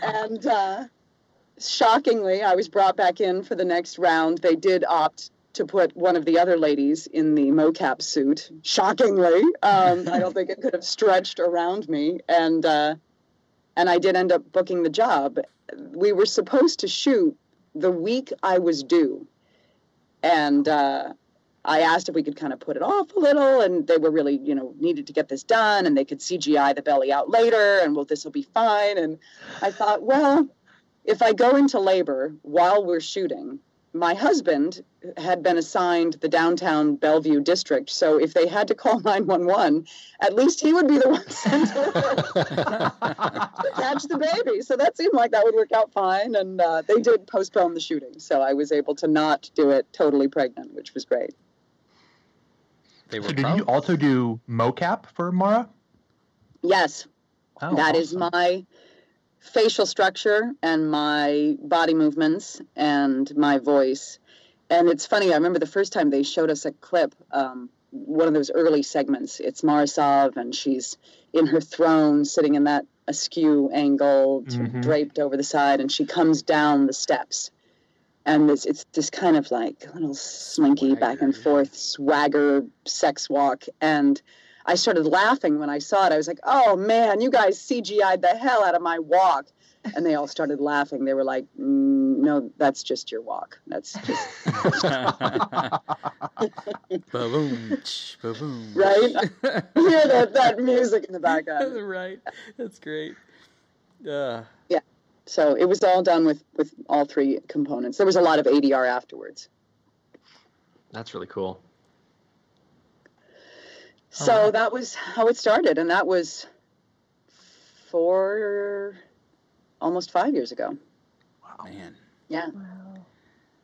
and uh, shockingly, I was brought back in for the next round. They did opt to put one of the other ladies in the mocap suit. Shockingly, um, I don't think it could have stretched around me. And uh, and I did end up booking the job. We were supposed to shoot the week I was due, and uh, I asked if we could kind of put it off a little, and they were really, you know, needed to get this done, and they could CGI the belly out later, and well, this will be fine. And I thought, well, if I go into labor while we're shooting, my husband had been assigned the downtown Bellevue district, so if they had to call 911, at least he would be the one sent over to catch the baby. So that seemed like that would work out fine, and uh, they did postpone the shooting, so I was able to not do it totally pregnant, which was great. They were So did prob- you also do mocap for Mara? Yes, Oh, that is awesome. my facial structure and my body movements and my voice. And it's funny, I remember the first time they showed us a clip, um, one of those early segments. It's Mara Sov, and she's in her throne, sitting in that askew angle, Mhm. draped over the side, and she comes down the steps. And it's, it's this kind of like little slinky back and forth swagger sex walk. And I started laughing when I saw it. I was like, "Oh man, you guys CGI'd the hell out of my walk," and they all started laughing. They were like, mm, "No, that's just your walk. That's just Ba-boom, ba-boom. Right? hear that that music in the background." right. That's great. Uh, Yeah. So it was all done with with all three components. There was a lot of ADR afterwards. That's really cool. So Alright. that was how it started, and that was four, almost five years ago. Wow, man. Yeah, Wow.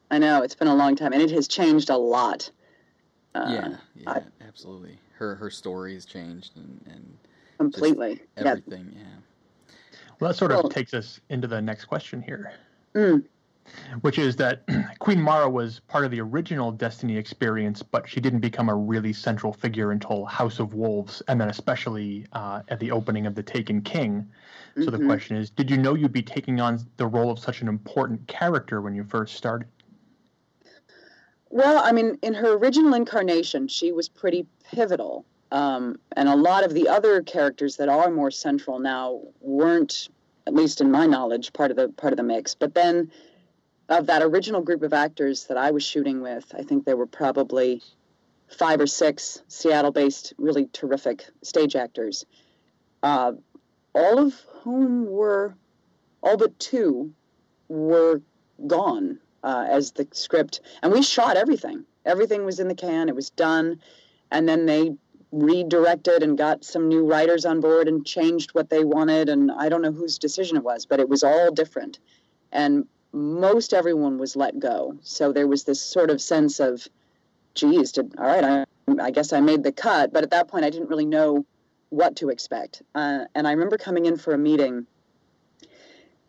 I know it's been a long time, and it has changed a lot. Uh, yeah, yeah, I- absolutely. Her her story has changed and, and completely. Yeah. everything. Yeah. Well, that sort of Well- takes us into the next question here, Mm. Which is that Queen Mara was part of the original Destiny experience, but she didn't become a really central figure until House of Wolves, and then especially uh, at the opening of The Taken King. So the Mhm. question is, did you know you'd be taking on the role of such an important character when you first started? Well, I mean, in her original incarnation, she was pretty pivotal. Um, and a lot of the other characters that are more central now weren't, at least in my knowledge, part of the part of the mix. But then, of that original group of actors that I was shooting with, I think there were probably five or six Seattle-based, really terrific stage actors, uh, all of whom were, all but two, were gone uh, as the script, and we shot everything. Everything was in the can. It was done, and then they redirected and got some new writers on board and changed what they wanted. And I don't know whose decision it was, but it was all different, and most everyone was let go. So there was this sort of sense of, geez, did all right. I, I guess I made the cut, but at that point, I didn't really know what to expect. Uh, and I remember coming in for a meeting,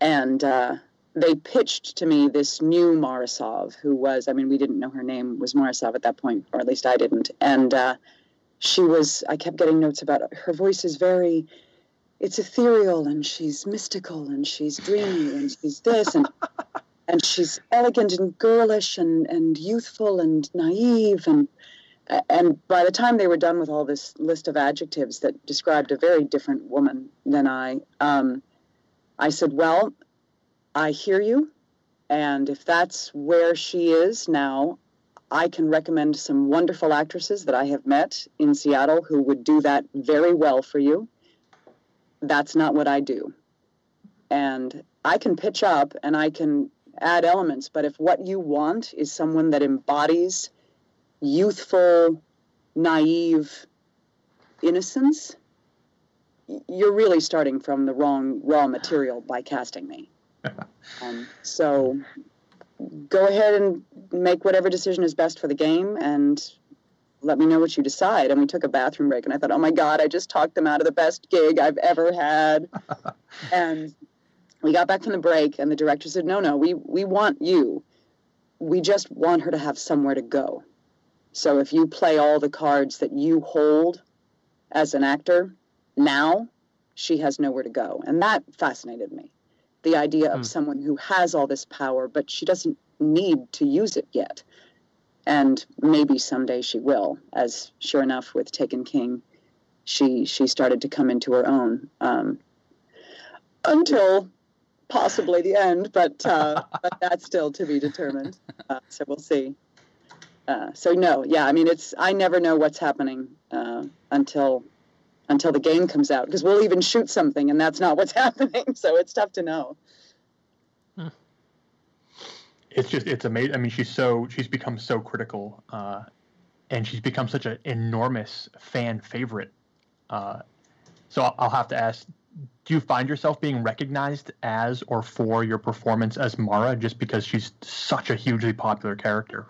and. Uh, they pitched to me this new Mara Sov, who was, I mean, we didn't know her name was Mara Sov at that point, or at least I didn't. And uh, she was, I kept getting notes about her voice is very, it's ethereal and she's mystical and she's dreamy and she's this and and she's elegant and girlish and, and youthful and naive and and by the time they were done with all this list of adjectives that described a very different woman than I, um, I said, well, I hear you. And if that's where she is now, I can recommend some wonderful actresses that I have met in Seattle who would do that very well for you. That's not what I do. And I can pitch up and I can add elements, but if what you want is someone that embodies youthful, naive innocence, you're really starting from the wrong raw material by casting me. Um, so go ahead and make whatever decision is best for the game and let me know what you decide. And we took a bathroom break and I thought, oh my God, I just talked them out of the best gig I've ever had. and we got back from the break and the director said, no, no, we, we want you. We just want her to have somewhere to go. So if you play all the cards that you hold as an actor now, she has nowhere to go. And that fascinated me the idea of Hmm. someone who has all this power, but she doesn't need to use it yet. And maybe someday she will, as sure enough with Taken King, she she started to come into her own. Um, until possibly the end, but uh, but that's still to be determined. Uh, so we'll see. Uh, so no, yeah, I mean it's I never know what's happening uh, until until the game comes out because we'll even shoot something and that's not what's happening. So it's tough to know. It's just it's amazing. I mean, she's so she's become so critical, uh, and she's become such an enormous fan favorite. Uh, so I'll, have to ask: Do you find yourself being recognized as or for your performance as Mara, just because she's such a hugely popular character?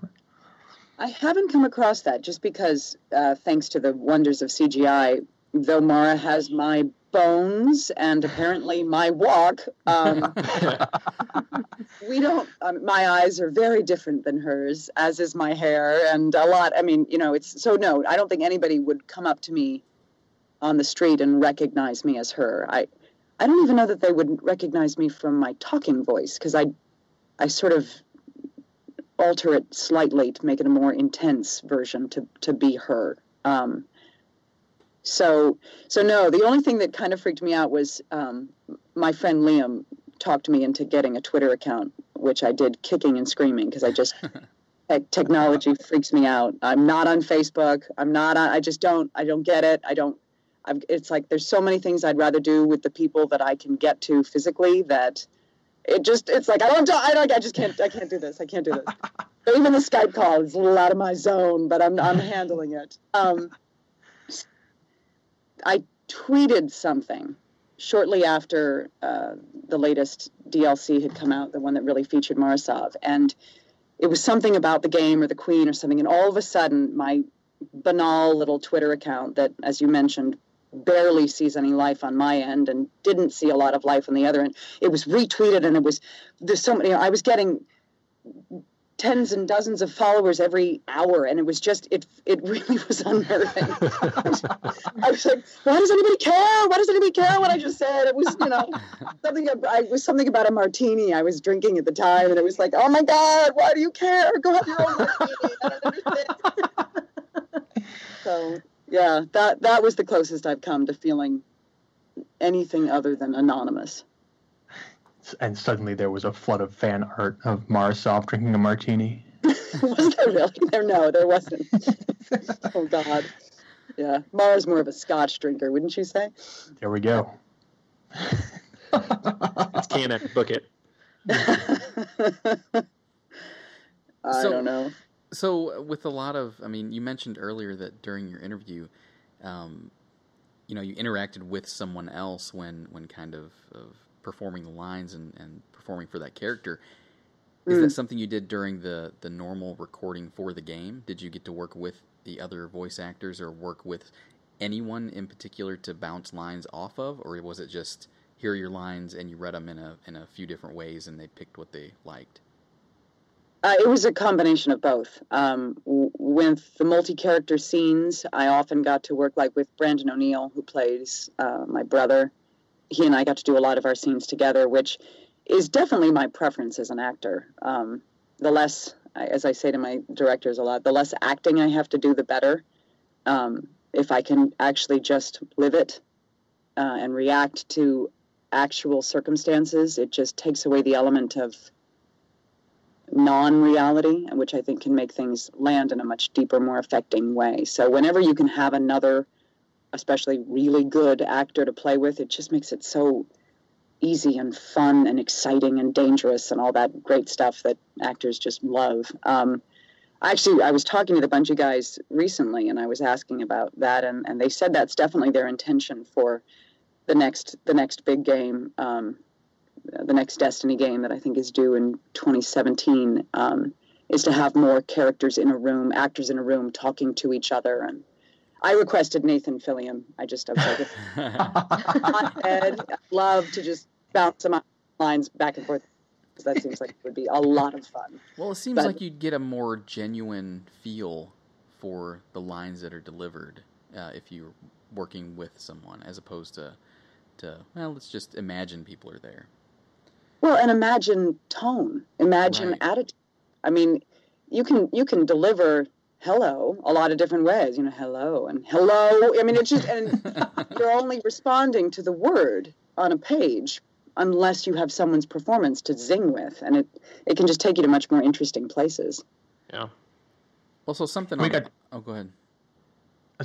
I haven't come across that just because, uh, thanks to the wonders of CGI, though Mara has my bones and apparently my walk, um, we don't, um, my eyes are very different than hers, as is my hair, and a lot. I mean, you know, it's so no, I don't think anybody would come up to me on the street and recognize me as her. I, I don't even know that they would recognize me from my talking voice because I, I sort of alter it slightly to make it a more intense version to to be her. Um, so so no, the only thing that kind of freaked me out was um, my friend Liam talked me into getting a Twitter account, which I did kicking and screaming because I just technology freaks me out. I'm not on Facebook. I'm not on. I just don't. I don't get it. I don't. I've, it's like there's so many things I'd rather do with the people that I can get to physically that it just it's like I don't I don't I just can't I can't do this. I can't do this. So even the Skype call is a little out of my zone, but I'm I'm handling it. Um, I tweeted something shortly after uh, the latest DLC had come out, the one that really featured Mara Sov, and it was something about the game or the Queen or something, and all of a sudden my banal little Twitter account that, as you mentioned, barely sees any life on my end and didn't see a lot of life on the other end. It was retweeted and it was there's so many I was getting tens and dozens of followers every hour and it was just it it really was unnerving. I, was, like, why does anybody care? Why does anybody care what I just said? It was, you know, something I was something about a martini I was drinking at the time and it was like, oh my God, why do you care? Go have your own martini. I don't so yeah, that that was the closest I've come to feeling anything other than anonymous. And suddenly there was a flood of fan art of Mara Sov drinking a martini. was there really? There, no, there wasn't. oh God. Yeah, Mara's more of a Scotch drinker, wouldn't you say? There we go. It's canon. Book it. I So- don't know. So, with a lot of, I mean, you mentioned earlier that during your interview, um, you know, you interacted with someone else when, when kind of, of performing the lines and, and performing for that character. Is Mm. that something you did during the, the normal recording for the game? Did you get to work with the other voice actors or work with anyone in particular to bounce lines off of, or was it just here are your lines and you read them in a in a few different ways and they picked what they liked? Uh, it was a combination of both. Um, w- with the multi-character scenes, I often got to work like with Brandon O'Neill, who plays uh, my brother. He and I got to do a lot of our scenes together, which is definitely my preference as an actor. Um, the less, as I say to my directors a lot, the less acting I have to do, the better. Um, if I can actually just live it uh, and react to actual circumstances, it just takes away the element of non-reality, which I think can make things land in a much deeper, more affecting way. So whenever you can have another, especially really good actor to play with, it just makes it so easy and fun and exciting and dangerous and all that great stuff that actors just love. Um, actually, I was talking to a bunch of guys recently, and I was asking about that, and, and they said that's definitely their intention for the next the next big game. Um, the next Destiny game that I think is due in 2017 um, is to have more characters in a room, actors in a room talking to each other. And I requested Nathan Fillion. I just I was like, Ed, I'd love to just bounce some lines back and forth. 'cause That seems like it would be a lot of fun. Well, it seems But- like you'd get a more genuine feel for the lines that are delivered uh, if you're working with someone, as opposed to, to well, let's just imagine people are there. Well, and imagine tone, imagine Right. attitude. I mean, you can you can deliver hello a lot of different ways. You know, hello and hello. I mean, it's just and you're only responding to the word on a page unless you have someone's performance to zing with, and it it can just take you to much more interesting places. Yeah. Also, something We on. got- oh, go ahead.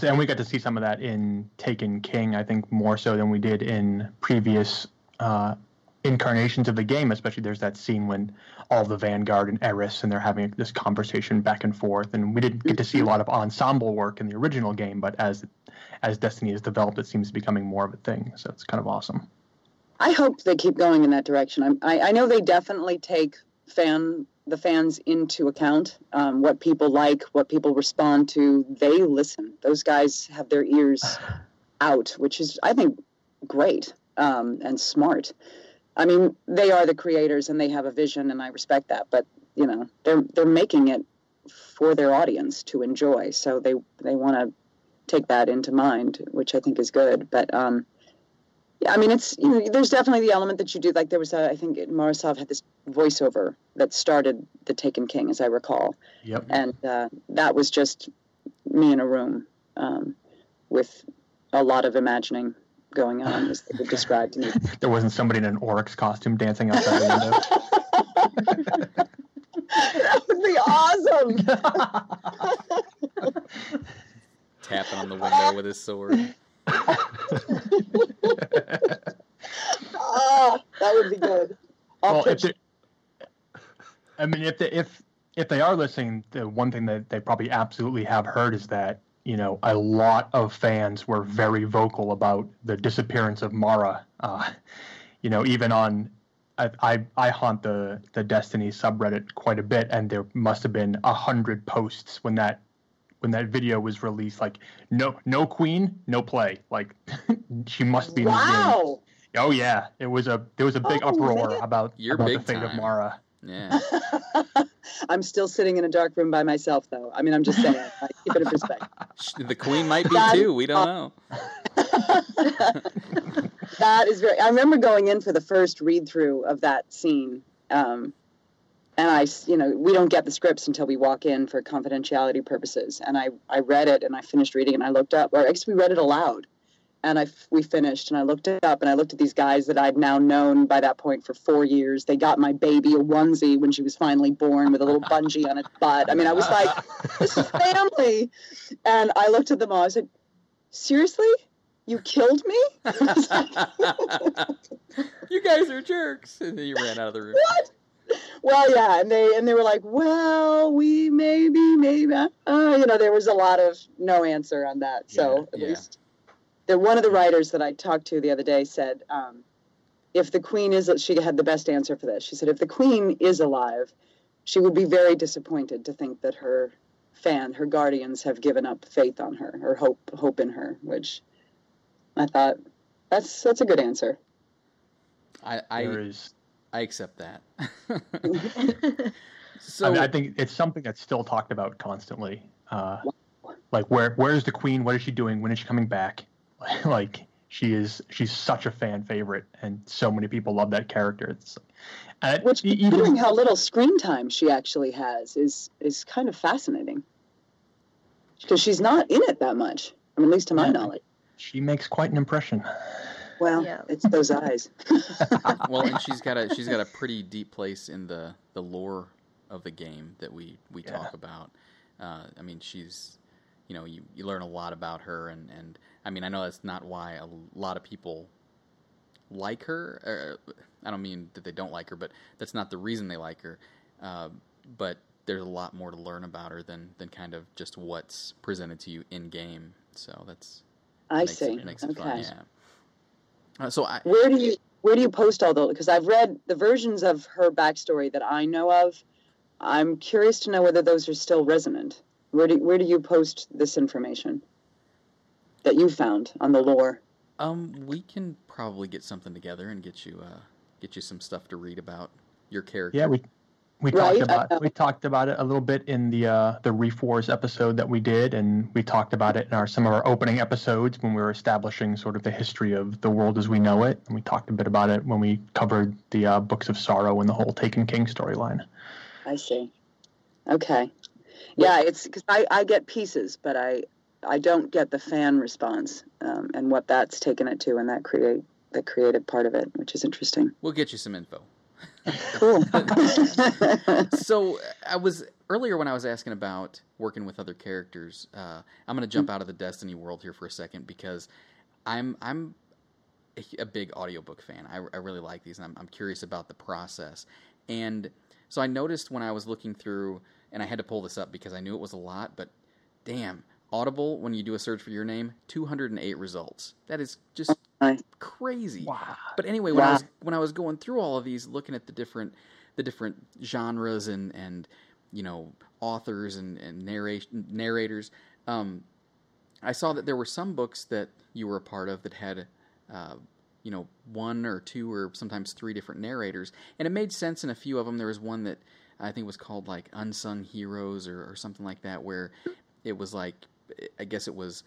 And we got to see some of that in Taken King, I think more so than we did in previous uh, incarnations of the game. Especially there's that scene when all the Vanguard and Eris and they're having this conversation back and forth. And we didn't get to see a lot of ensemble work in the original game, but as as Destiny has developed, it seems to be becoming more of a thing. So it's kind of awesome. I hope they keep going in that direction. I'm, I, I know they definitely take fan the fans into account. Um, what people like, what people respond to, they listen. Those guys have their ears out, which is, I think, great um, and smart. I mean, they are the creators and they have a vision, and I respect that. But you know, they're they're making it for their audience to enjoy, so they they want to take that into mind, which I think is good. But um, yeah, I mean, it's you know, there's definitely the element that you do. Like there was, a, I think Mara Sov had this voiceover that started the Taken King, as I recall, Yep. and uh, that was just me in a room um, with a lot of imagining going on, as they would describe to me. There wasn't somebody in an Oryx costume dancing outside the window. that would be awesome. Tapping on the window with his sword. Ah, that would be good. I'll Well, Well, if I mean, if they, if if they are listening, the one thing that they probably absolutely have heard is that you know a lot of fans were very vocal about the disappearance of Mara. Uh, you know, even on I, I I haunt the the Destiny subreddit quite a bit, and there must have been a hundred posts when that when that video was released. Like, no no queen, no play. Like, she must be in the game. Wow. Oh yeah, it was a there was a big Oh, uproar about You're about the big fate of. Mara. Yeah. I'm still sitting in a dark room by myself, though. I mean, I'm just saying. I keep it in perspective. The queen might be That- too. We don't know. that is very. I remember going in for the first read through of that scene, um, and I, you know, we don't get the scripts until we walk in for confidentiality purposes. And I, I read it and I finished reading and I looked up, or I guess we read it aloud, and I, f- we finished and I looked it up and I looked at these guys that I'd now known by that point for four years. They got my baby a onesie when she was finally born with a little Bungie on its butt. I mean, I was like, this is family, and I looked at them all. I said, seriously. You killed me? you guys are jerks. And then you ran out of the room. what? Well, yeah, and they and they were like, well, we maybe, maybe, uh, you know, there was a lot of no answer on that. So at Yeah, yeah. least, the one of the writers that I talked to the other day said, um, if the queen is, she had the best answer for this. She said, if the queen is alive, she would be very disappointed to think that her fan, her guardians, have given up faith on her or hope, hope in her. Which I thought that's that's a good answer. I I, is. I accept that. I, so mean, I think it's something that's still talked about constantly. Uh, like where where's the queen? What is she doing? When is she coming back? like she is she's such a fan favorite, and so many people love that character. It's and Which, considering even how little screen time she actually has, is is kind of fascinating. Because she's not in it that much. I mean, at least to my Yeah. knowledge. she makes quite an impression. Well, Yeah. it's those eyes. well, and she's got a she's got a pretty deep place in the the lore of the game that we we Yeah. talk about. Uh, I mean, she's you know you, you learn a lot about her, and and I mean I know that's not why a lot of people like her. Or, I don't mean that they don't like her, but that's not the reason they like her. Uh, but there's a lot more to learn about her than than kind of just what's presented to you in game. So that's I makes see. It, makes it okay. fun. Yeah. Uh, so I Where do you where do you post all those? Because I've read the versions of her backstory that I know of. I'm curious to know whether those are still resonant. Where do where do you post this information that you found on the lore? Um, we can probably get something together and get you uh get you some stuff to read about your character. Yeah, we we Right, talked about know. we talked about it a little bit in the uh, the Reef Wars episode that we did, and we talked about it in our some of our opening episodes when we were establishing sort of the history of the world as we know it, and we talked a bit about it when we covered the uh, Books of Sorrow and the whole Taken King storyline. I see. Okay. Yeah, it's because I, I get pieces, but I I don't get the fan response um, and what that's taken it to and that create the creative part of it, which is interesting. We'll get you some info. Cool. so I was earlier when I was asking about working with other characters. Uh, I'm going to jump out of the Destiny world here for a second because I'm I'm a, a big audiobook fan. I, I really like these, and I'm, I'm curious about the process. And so I noticed when I was looking through, and I had to pull this up because I knew it was a lot, but damn. Audible, when you do a search for your name, 208 results. That is just crazy. Wow. But anyway, when I was when I was going through all of these, looking at the different the different genres and and you know authors and and narration narrators, um, I saw that there were some books that you were a part of that had. Uh, you know, one or two or sometimes three different narrators, and it made sense in a few of them. There was one that I think it was called like Unsung Heroes or, or something like that, where it was like, I guess it was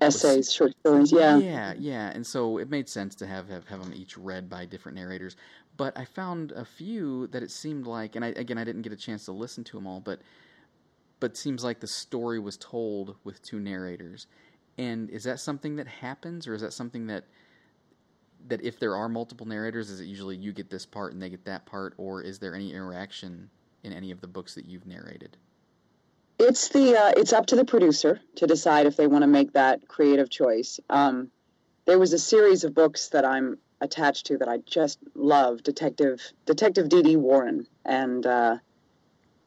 Essays, short stories, yeah. yeah, yeah, and so it made sense to have, have have them each read by different narrators. But I found a few that it seemed like, and I, again, I didn't get a chance to listen to them all, but but seems like the story was told with two narrators. And is that something that happens, or is that something that that if there are multiple narrators, is it usually you get this part and they get that part, or is there any interaction in any of the books that you've narrated? It's the uh, it's up to the producer to decide if they want to make that creative choice. Um, there was a series of books that I'm attached to that I just love, Detective Detective Dee Warren, and uh,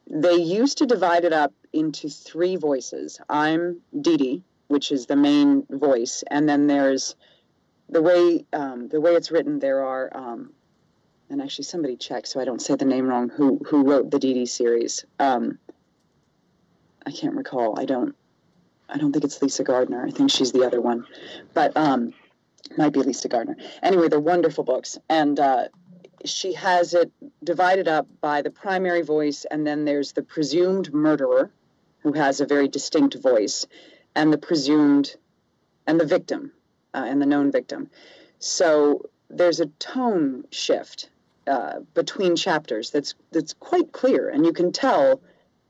they used to divide it up into three voices. I'm Dee Dee, which is the main voice, and then there's the way um, the way it's written. There are um, and actually somebody check so I don't say the name wrong. Who who wrote the Dee series? Um, I can't recall. I don't. I don't think it's Lisa Gardner. I think she's the other one, but um, might be Lisa Gardner. Anyway, they're wonderful books, and uh, she has it divided up by the primary voice, and then there's the presumed murderer, who has a very distinct voice, and the presumed, and the victim, uh, and the known victim. So there's a tone shift uh, between chapters that's that's quite clear, and you can tell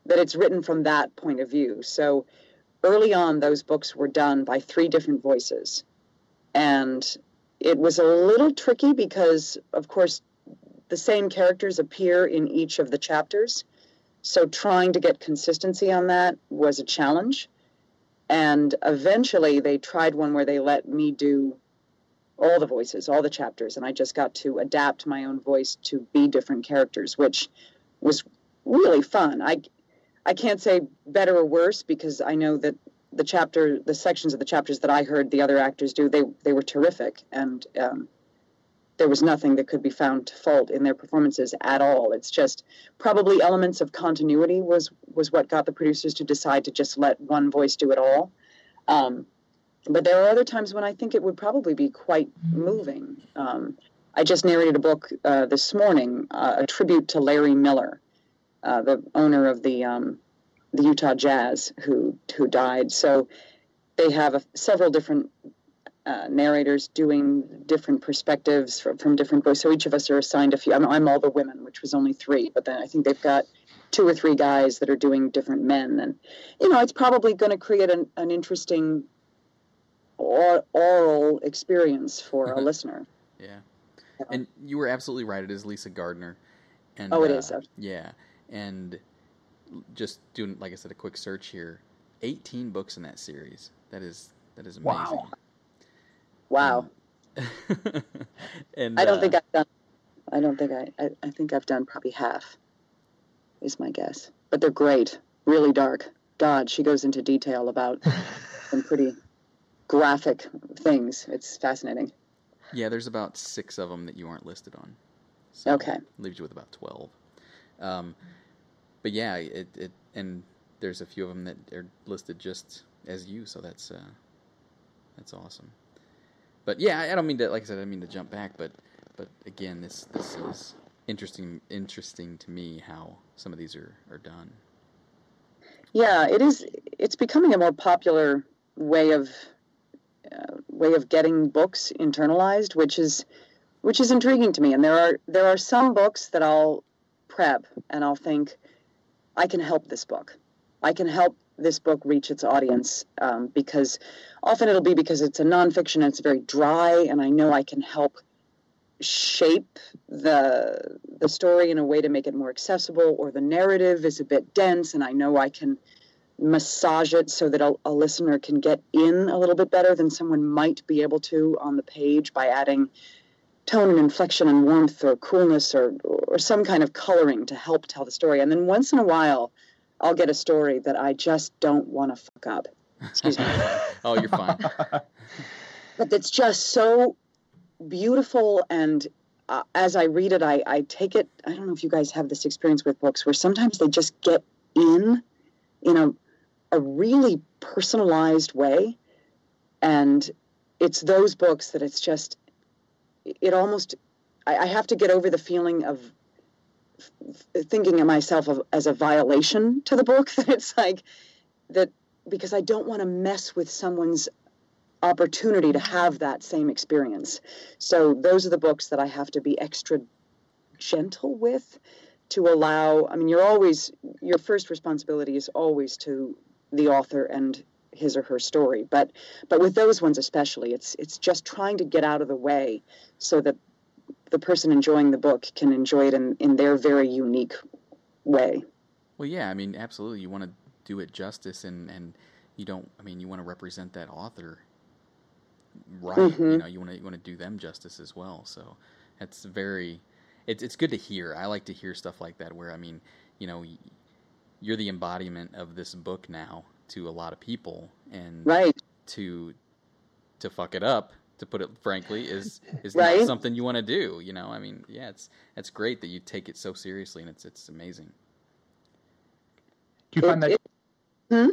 that it's written from that point of view. So early on, those books were done by three different voices, and it was a little tricky because, of course, the same characters appear in each of the chapters. So trying to get consistency on that was a challenge. And eventually, they tried one where they let me do all the voices, all the chapters, and I just got to adapt my own voice to be different characters, which was really fun. I I can't say better or worse because I know that the chapter, the sections of the chapters that I heard the other actors do, they they were terrific, and um, there was nothing that could be found to fault in their performances at all. It's just probably elements of continuity was was what got the producers to decide to just let one voice do it all. Um, but there are other times when I think it would probably be quite moving. Um, I just narrated a book uh, this morning, uh, a tribute to Larry Miller, uh, the owner of the um, the Utah Jazz, who who died. So they have a, several different uh, narrators doing different perspectives from, from different books. So each of us are assigned a few. I'm, I'm all the women, which was only three, but then I think they've got two or three guys that are doing different men, and you know, it's probably going to create an, an interesting or, oral experience for a listener. Yeah. And you were absolutely right. It is Lisa Gardner. And, Oh, it uh, is, uh, Yeah. And just doing, like I said, a quick search here. 18 books in that series. That is that is amazing. Wow. Wow. Um, and I don't uh, think I've done. I don't think I, I. I think I've done probably half. Is my guess, but they're great. Really dark. God, she goes into detail about some pretty graphic things. It's fascinating. Yeah, there's about six of them that you aren't listed on. So Okay. Leaves you with about 12. Um, but yeah, it, it and there's a few of them that are listed just as you, so that's uh, that's awesome. But yeah, I don't mean to, like I said, I don't mean to jump back, but but again, this this is interesting interesting to me how some of these are are done. Yeah, it is. It's becoming a more popular way of uh, way of getting books internalized, which is which is intriguing to me. And there are there are some books that I'll prep and I'll think, I can help this book. I can help this book reach its audience um, because often it'll be because it's a nonfiction and it's very dry, and I know I can help shape the the story in a way to make it more accessible, or the narrative is a bit dense, and I know I can massage it so that a, a listener can get in a little bit better than someone might be able to on the page by adding tone and inflection and warmth or coolness or or some kind of coloring to help tell the story. And then once in a while, I'll get a story that I just don't want to fuck up. Excuse me. oh, you're fine. but it's just so beautiful and uh, as i read it I, I take it i don't know if you guys have this experience with books where sometimes they just get in in a, a really personalized way and it's those books that it's just it almost i, I have to get over the feeling of thinking of myself as a violation to the book that it's like that because i don't want to mess with someone's opportunity to have that same experience. So those are the books that I have to be extra gentle with to allow I mean you're always your first responsibility is always to the author and his or her story. But but with those ones especially it's it's just trying to get out of the way so that the person enjoying the book can enjoy it in, in their very unique way. Well, yeah, I mean, absolutely. You want to do it justice, and and you don't. I mean, you want to represent that author right. You Mhm. know, you want to you want to do them justice as well. So that's very it's it's good to hear. I like to hear stuff like that where I mean, you know, you're the embodiment of this book now to a lot of people, and Right. to to fuck it up, to put it frankly, is is Right. not something you want to do. You know, I mean, yeah, it's it's great that you take it so seriously, and it's it's amazing. Do you find that? it- Hmm?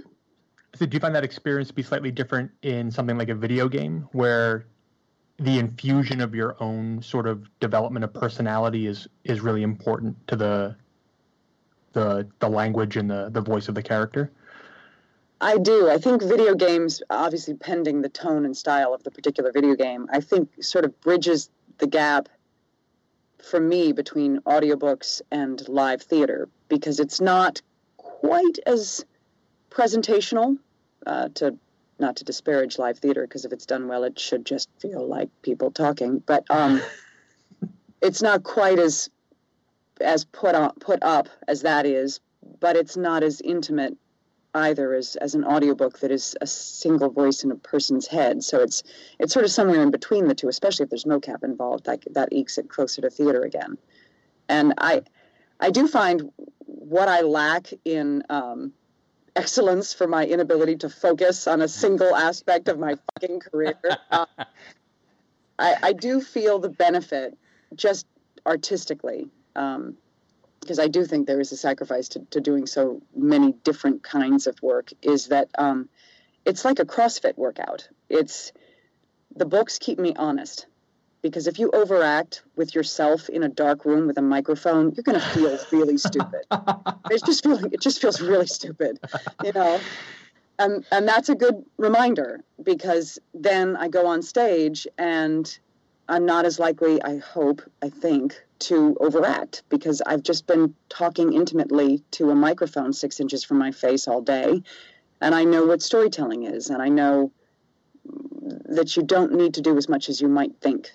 So do you find that experience to be slightly different in something like a video game, where the infusion of your own sort of development of personality is is really important to the the the language and the the voice of the character? I do. I think video games, obviously pending the tone and style of the particular video game, I think sort of bridges the gap for me between audiobooks and live theater because it's not quite as presentational uh, to not to disparage live theater because if it's done well it should just feel like people talking but um, it's not quite as as put on put up as that is but it's not as intimate either as, as an audiobook that is a single voice in a person's head. So it's it's sort of somewhere in between the two, especially if there's mocap involved. That that ekes it closer to theater again. And I I do find what I lack in um, excellence for my inability to focus on a single aspect of my fucking career. Uh, I, I do feel the benefit just artistically. Um, because I do think there is a sacrifice to, to doing so many different kinds of work, is that um, it's like a CrossFit workout. It's the books keep me honest. Because if you overact with yourself in a dark room with a microphone, you're going to feel really stupid. It's just feeling, it just feels really stupid, you know. And and that's a good reminder because then I go on stage and I'm not as likely, I hope, I think, to overact because I've just been talking intimately to a microphone six inches from my face all day. And I know what storytelling is, and I know that you don't need to do as much as you might think.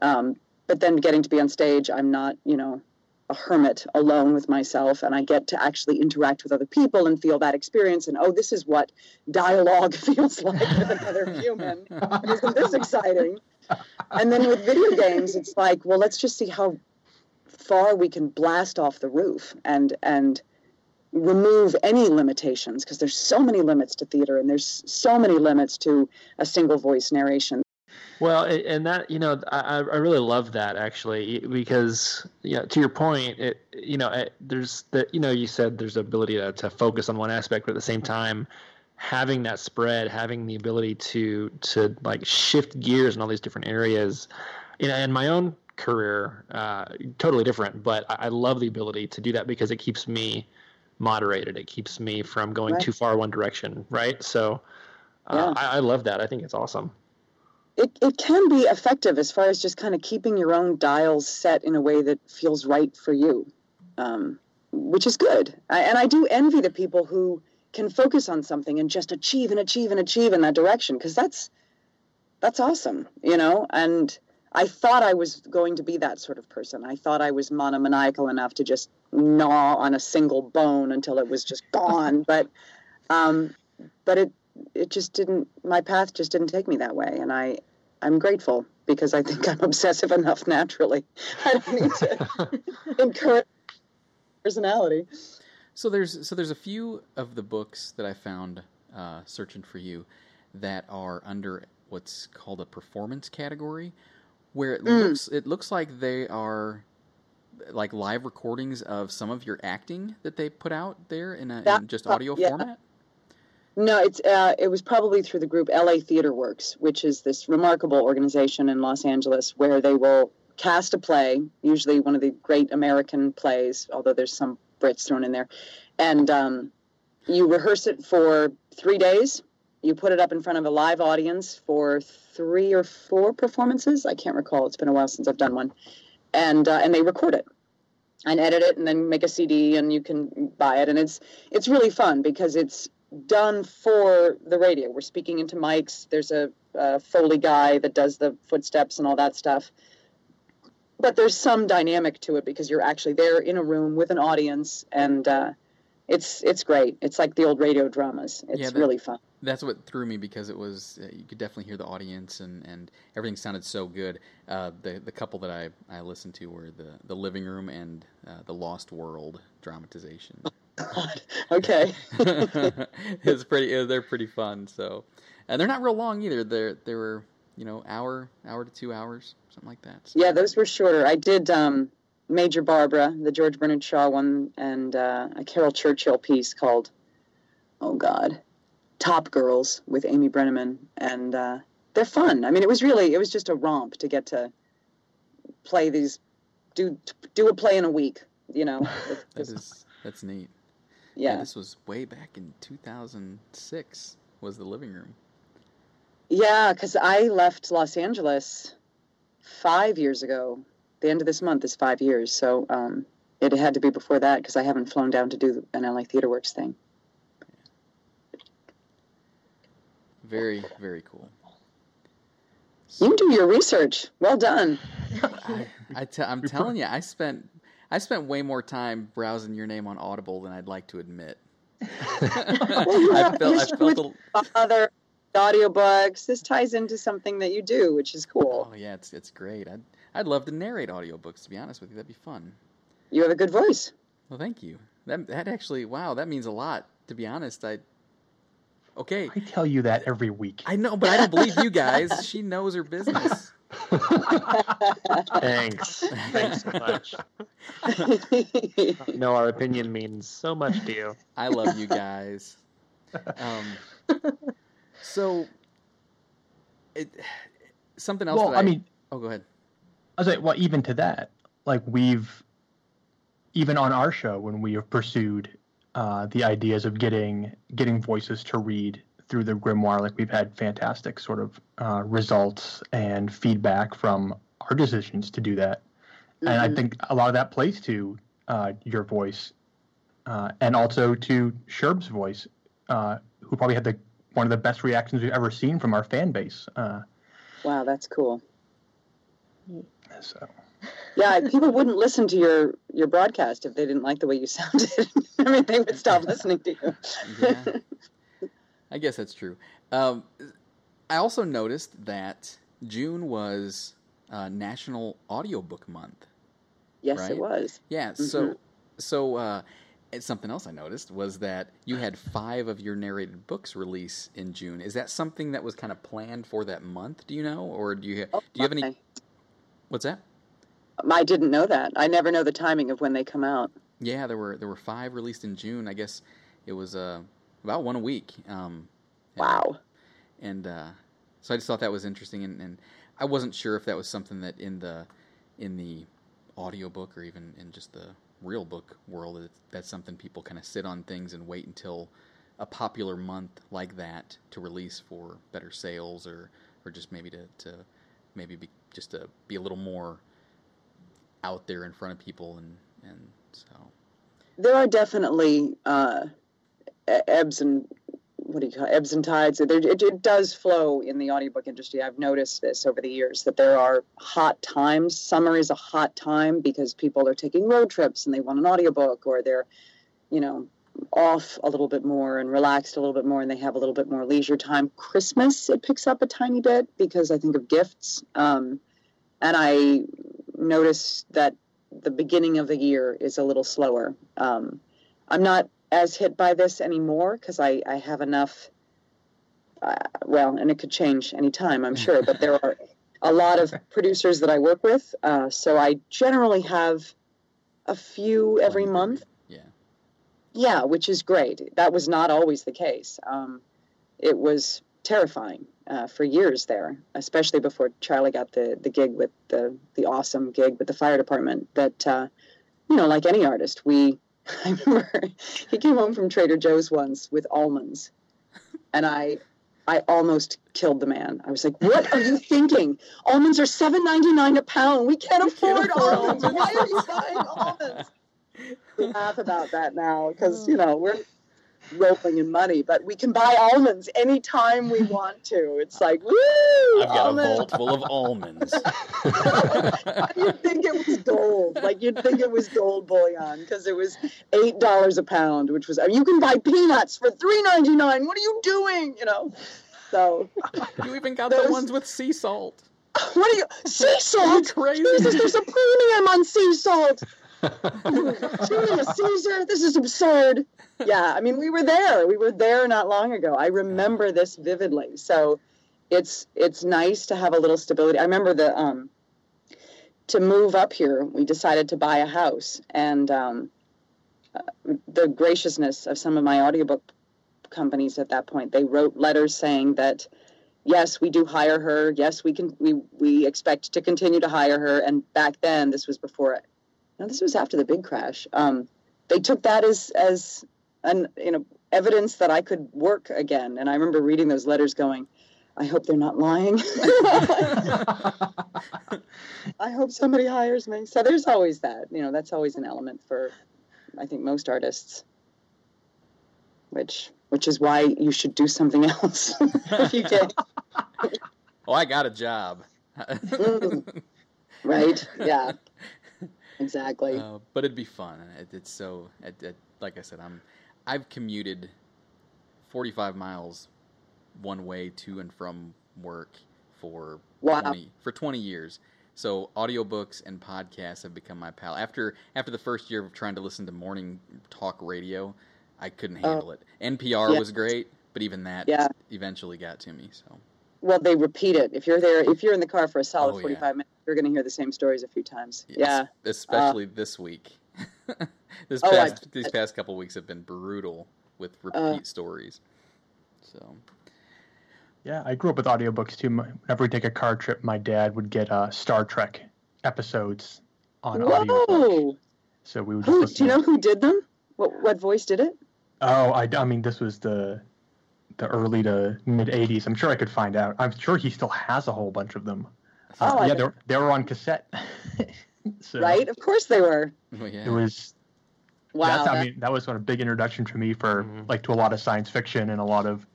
Um, but then getting to be on stage, I'm not, you know, a hermit alone with myself, and I get to actually interact with other people and feel that experience. And oh, this is what dialogue feels like with another human. Isn't this exciting? And then with video games, it's like, well, let's just see how far we can blast off the roof and and remove any limitations because there's so many limits to theater and there's so many limits to a single voice narration. Well, and that you know, I, I really love that actually because yeah, to your point, it you know, it, there's the you know, you said there's the ability to, to focus on one aspect, but at the same time, having that spread, having the ability to to like shift gears in all these different areas, you know, in my own career, uh, totally different, but I, I love the ability to do that because it keeps me moderated. It keeps me from going Right. too far one direction, right? So. Uh, Yeah. I, I love that. I think it's awesome. It, it can be effective as far as just kind of keeping your own dials set in a way that feels right for you, um, which is good. I, and I do envy the people who can focus on something and just achieve and achieve and achieve in that direction because that's that's awesome, you know. And I thought I was going to be that sort of person. I thought I was monomaniacal enough to just gnaw on a single bone until it was just gone. but um, but it it just didn't. My path just didn't take me that way, and I I'm grateful because I think I'm obsessive enough naturally. I don't need to encourage personality. So there's so there's a few of the books that I found uh, searching for you that are under what's called a performance category, where it Mm. looks it looks like they are like live recordings of some of your acting that they put out there in, a, That- in just audio yeah. format. No, it's uh, it was probably through the group LA Theater Works, which is this remarkable organization in Los Angeles where they will cast a play, usually one of the great American plays, although there's some Brits thrown in there, and um, you rehearse it for three days. You put it up in front of a live audience for three or four performances. I can't recall; it's been a while since I've done one, and uh, and they record it and edit it and then make a CD and you can buy it and it's it's really fun because it's done for the radio. We're speaking into mics. There's a, a Foley guy that does the footsteps and all that stuff. But there's some dynamic to it because you're actually there in a room with an audience, and uh, it's it's great. It's like the old radio dramas. It's Yeah, the- really fun. that's what threw me because it was uh, you could definitely hear the audience and, and everything sounded so good. Uh, the the couple that I, I listened to were the, the living room and uh, the Lost World dramatization. God. Okay. it's pretty. They're pretty fun. So, and they're not real long either. They're they were you know hour hour to two hours something like that. So, Yeah, those were shorter. I did um, Major Barbara, the George Bernard Shaw one, and uh, a Caryl Churchill piece called, oh God, Top Girls with Amy Brenneman, and uh, they're fun. I mean, it was really it was just a romp to get to play these, do do a play in a week. You know, that is that's neat. yeah, This was way back in 2006. Was the living room? Yeah, because I left Los Angeles five years ago. The end of this month is five years, so um, it had to be before that because I haven't flown down to do an LA Theater Works thing. Very very cool. You do your research. Well done. I, I te- I'm telling you, I spent I spent way more time browsing your name on Audible than I'd like to admit. I felt I History felt with a, Other audiobooks. This ties into something that you do, which is cool. oh yeah, it's it's great. I'd I'd love to narrate audiobooks to be honest with you. That'd be fun. You have a good voice. Well, thank you. That that actually wow, that means a lot. To be honest, I okay. I tell you that every week. I know, but I don't believe you guys. She knows her business. Thanks. Thanks so much. No, our opinion means so much to you. I love you guys. Um, so, it something else. well, that I mean, oh, go ahead. I was like, well, even to that, like we've, even on our show, when we have pursued uh, the ideas of getting getting voices to read through the grimoire, like we've had fantastic sort of uh, results and feedback from our decisions to do that, and I Mhm. think a lot of that plays to uh, your voice, uh, and also to Sherb's voice, uh, who probably had the one of the best reactions we've ever seen from our fan base. Uh, wow, that's cool. so. Yeah, people wouldn't listen to your your broadcast if they didn't like the way you sounded. I mean, they would stop listening to you. Yeah, I guess that's true. Um, I also noticed that June was uh, National Audiobook Month. yes, Right? it was. Yeah, so so uh, it's something else I noticed was that you had five of your narrated books release in June. Is that something that was kind of planned for that month? Do you know, or do you Oh, do you have any? What's that? I didn't know that. I never know the timing of when they come out. Yeah, there were there were five released in June. I guess it was uh, about one a week. Um, and- Wow. and uh, so I just thought that was interesting, and, and I wasn't sure if that was something that in the in the audiobook or even in just the real book world that that's something people kind of sit on things and wait until a popular month like that to release for better sales or or just maybe to, to maybe be just to be a little more out there in front of people and and so. There are definitely uh, ebbs and what do you call it? ebbs and tides. It, it does flow in the audiobook industry. I've noticed this over the years that there are hot times. Summer is a hot time because people are taking road trips and they want an audiobook, or they're, you know, off a little bit more and relaxed a little bit more, and they have a little bit more leisure time. Christmas it picks up a tiny bit because I think of gifts, um, and I notice that the beginning of the year is a little slower. Um, I'm not as hit by this anymore because I, I have enough. Uh, well, and it could change anytime, I'm sure, but there are a lot of producers that I work with. Uh, so I generally have a few every month. yeah Yeah, which is great. That was not always the case. Um, it was terrifying uh, for years there, especially before Charlie got the, the gig with the the awesome gig with the fire department. That uh, you know, like any artist, we I remember he came home from Trader Joe's once with almonds, and I I almost killed the man. I was like, "What are you thinking? Almonds are seven ninety nine a pound. We can't afford almonds. almonds." Why are you buying almonds?" We laugh about that now because you know we're rolling in money, but we can buy almonds anytime we want to. It's like, woo! I've got almonds. a vault full of almonds. you'd think it was gold. Like you'd think it was gold bullion because it was eight dollars a pound, which was I mean, you can buy peanuts for three ninety nine. What are you doing? You know. So you even got the ones with sea salt. what are you sea salt? crazy. Jesus, there's a premium on sea salt. Julius Caesar, this is absurd. Yeah, I mean, we were there. We were there not long ago. I remember this vividly. So it's it's nice to have a little stability. I remember the um to move up here, we decided to buy a house and um uh, the graciousness of some of my audiobook companies at that point, they wrote letters saying that yes, we do hire her. Yes, we can we we expect to continue to hire her and back then this was before no, this was after the big crash. Um, they took that as as an you know evidence that I could work again. And I remember reading those letters, going, "I hope they're not lying. I hope somebody hires me." So there's always that. You know, that's always an element for, I think, most artists. Which which is why you should do something else if you can. Oh, I got a job. Mm. Right? Yeah. Exactly. Uh, but it'd be fun. It, it's so, it, it, like I said, I'm, I've commuted 45 miles one way to and from work for Wow. 20, for 20 years. So audiobooks and podcasts have become my pal. After after the first year of trying to listen to morning talk radio, I couldn't handle it. NPR Oh. Yeah. was great, but even that Yeah. eventually got to me. So Well, they repeat it. If you're there, if you're in the car for a solid Oh, yeah. 45 minutes, you're going to hear the same stories a few times. Yes, Yeah. especially this week. this Oh, I past these bet. past couple weeks have been brutal with repeat Uh. stories. So Yeah, I grew up with audiobooks too. Whenever we take a car trip, my dad would get uh, Star Trek episodes on audiobook. Whoa! So we would just Who, listen. do you know who did them? What what voice did it? Oh, I, I mean, this was the the early to mid '80s. I'm sure I could find out. I'm sure he still has a whole bunch of them. Oh, Uh, I yeah, they were, they were on cassette. so Right? Of course they were. oh, yeah. It was. Wow. That's, I that- mean, that was sort of big introduction for me for Mhm. like to a lot of science fiction and a lot of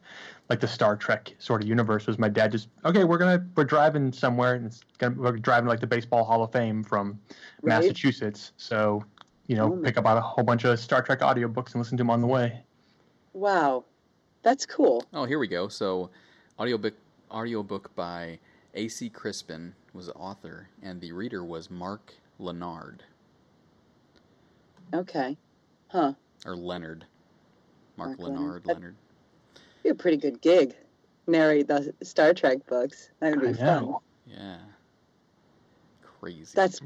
like the Star Trek sort of universe. Was my dad just okay? We're gonna we're driving somewhere and it's gonna we're driving like the Baseball Hall of Fame from Right. Massachusetts. So you know, Oh pick up a whole bunch of Star Trek audiobooks and listen to them on the way. wow. That's cool. Oh, here we go. So, audiobook audiobook by A.C. Crispin was the author, and the reader was Mark Lenard Okay. Huh. or Leonard. Mark, Mark Lenard. Leonard. That- Leonard. Be a pretty good gig. Narrate the Star Trek books. That would I be fun. know. Yeah. Crazy. That's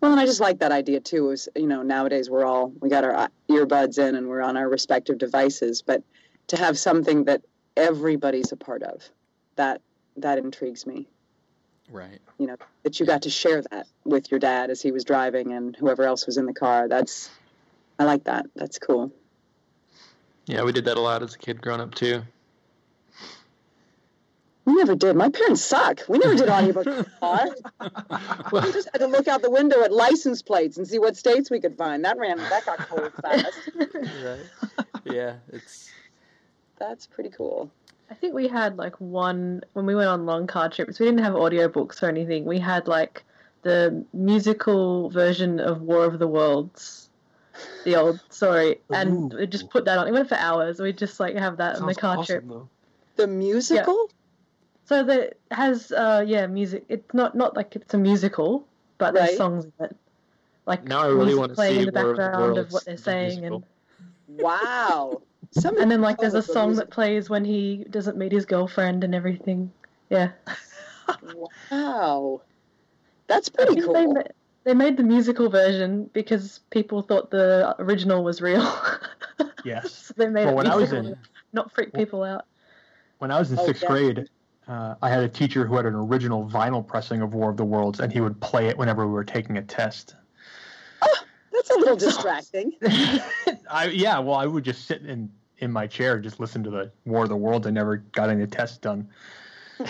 well, and I just like that idea too. Is you know nowadays we're all we got our earbuds in and we're on our respective devices, but to have something that everybody's a part of, that that intrigues me. right. You know that you got to share that with your dad as he was driving and whoever else was in the car. That's I like that. That's cool. Yeah, we did that a lot as a kid growing up too. We never did. My parents suck. We never did the car. We just had to look out the window at license plates and see what states we could find. That ran. That got cold fast. right. Yeah, it's That's pretty cool. I think we had like one when we went on long car trips. We didn't have audiobooks or anything. We had like the musical version of War of the Worlds, the old story, and Ooh. we just put that on. It went for hours. We just like have that on the car awesome, trip. though. The musical? So that has uh yeah music. It's not not like it's a musical, but there's songs in it. Like Now I really wanna playing see in the War of the background of what they're the saying, and. Wow. Somebody and then like there's a told us the song that plays when he doesn't meet his girlfriend and everything. Yeah. Wow. That's pretty think cool. they, ma- they made the musical version because people thought the original was real. Yes. so they made Well, it when I was in not freak people out. when I was in Oh, sixth yeah. grade, uh, I had a teacher who had an original vinyl pressing of War of the Worlds, and he would play it whenever we were taking a test. That's a little distracting. I yeah, well, I would just sit in in my chair just listen to the War of the Worlds. I never got any tests done.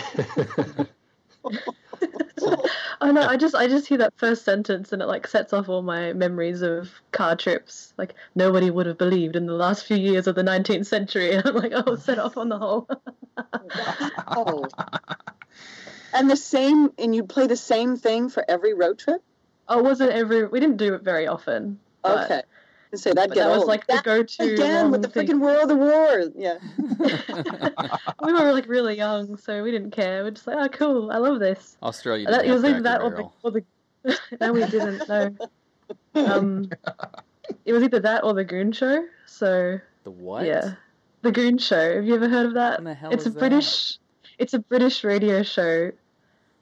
I know. I just I just hear that first sentence and it like sets off all my memories of car trips. Like nobody would have believed in the last few years of the 19th century, and I'm like, oh, set off on the whole. Oh. And the same, and you play the same thing for every road trip. oh, wasn't every? We didn't do it very often. but- Okay. I say that But get that was old. like the go-to again with the freaking World of War. Yeah. we were like really young, so we didn't care. We're just like, oh, cool, I love this. Australia. That, didn't it was have either that Cracker or the, Barrel. or the no, we didn't. No. Um, it was either that or the Goon Show. So the what? yeah, the Goon Show. Have you ever heard of that? What the hell it's is a British. It's a British radio show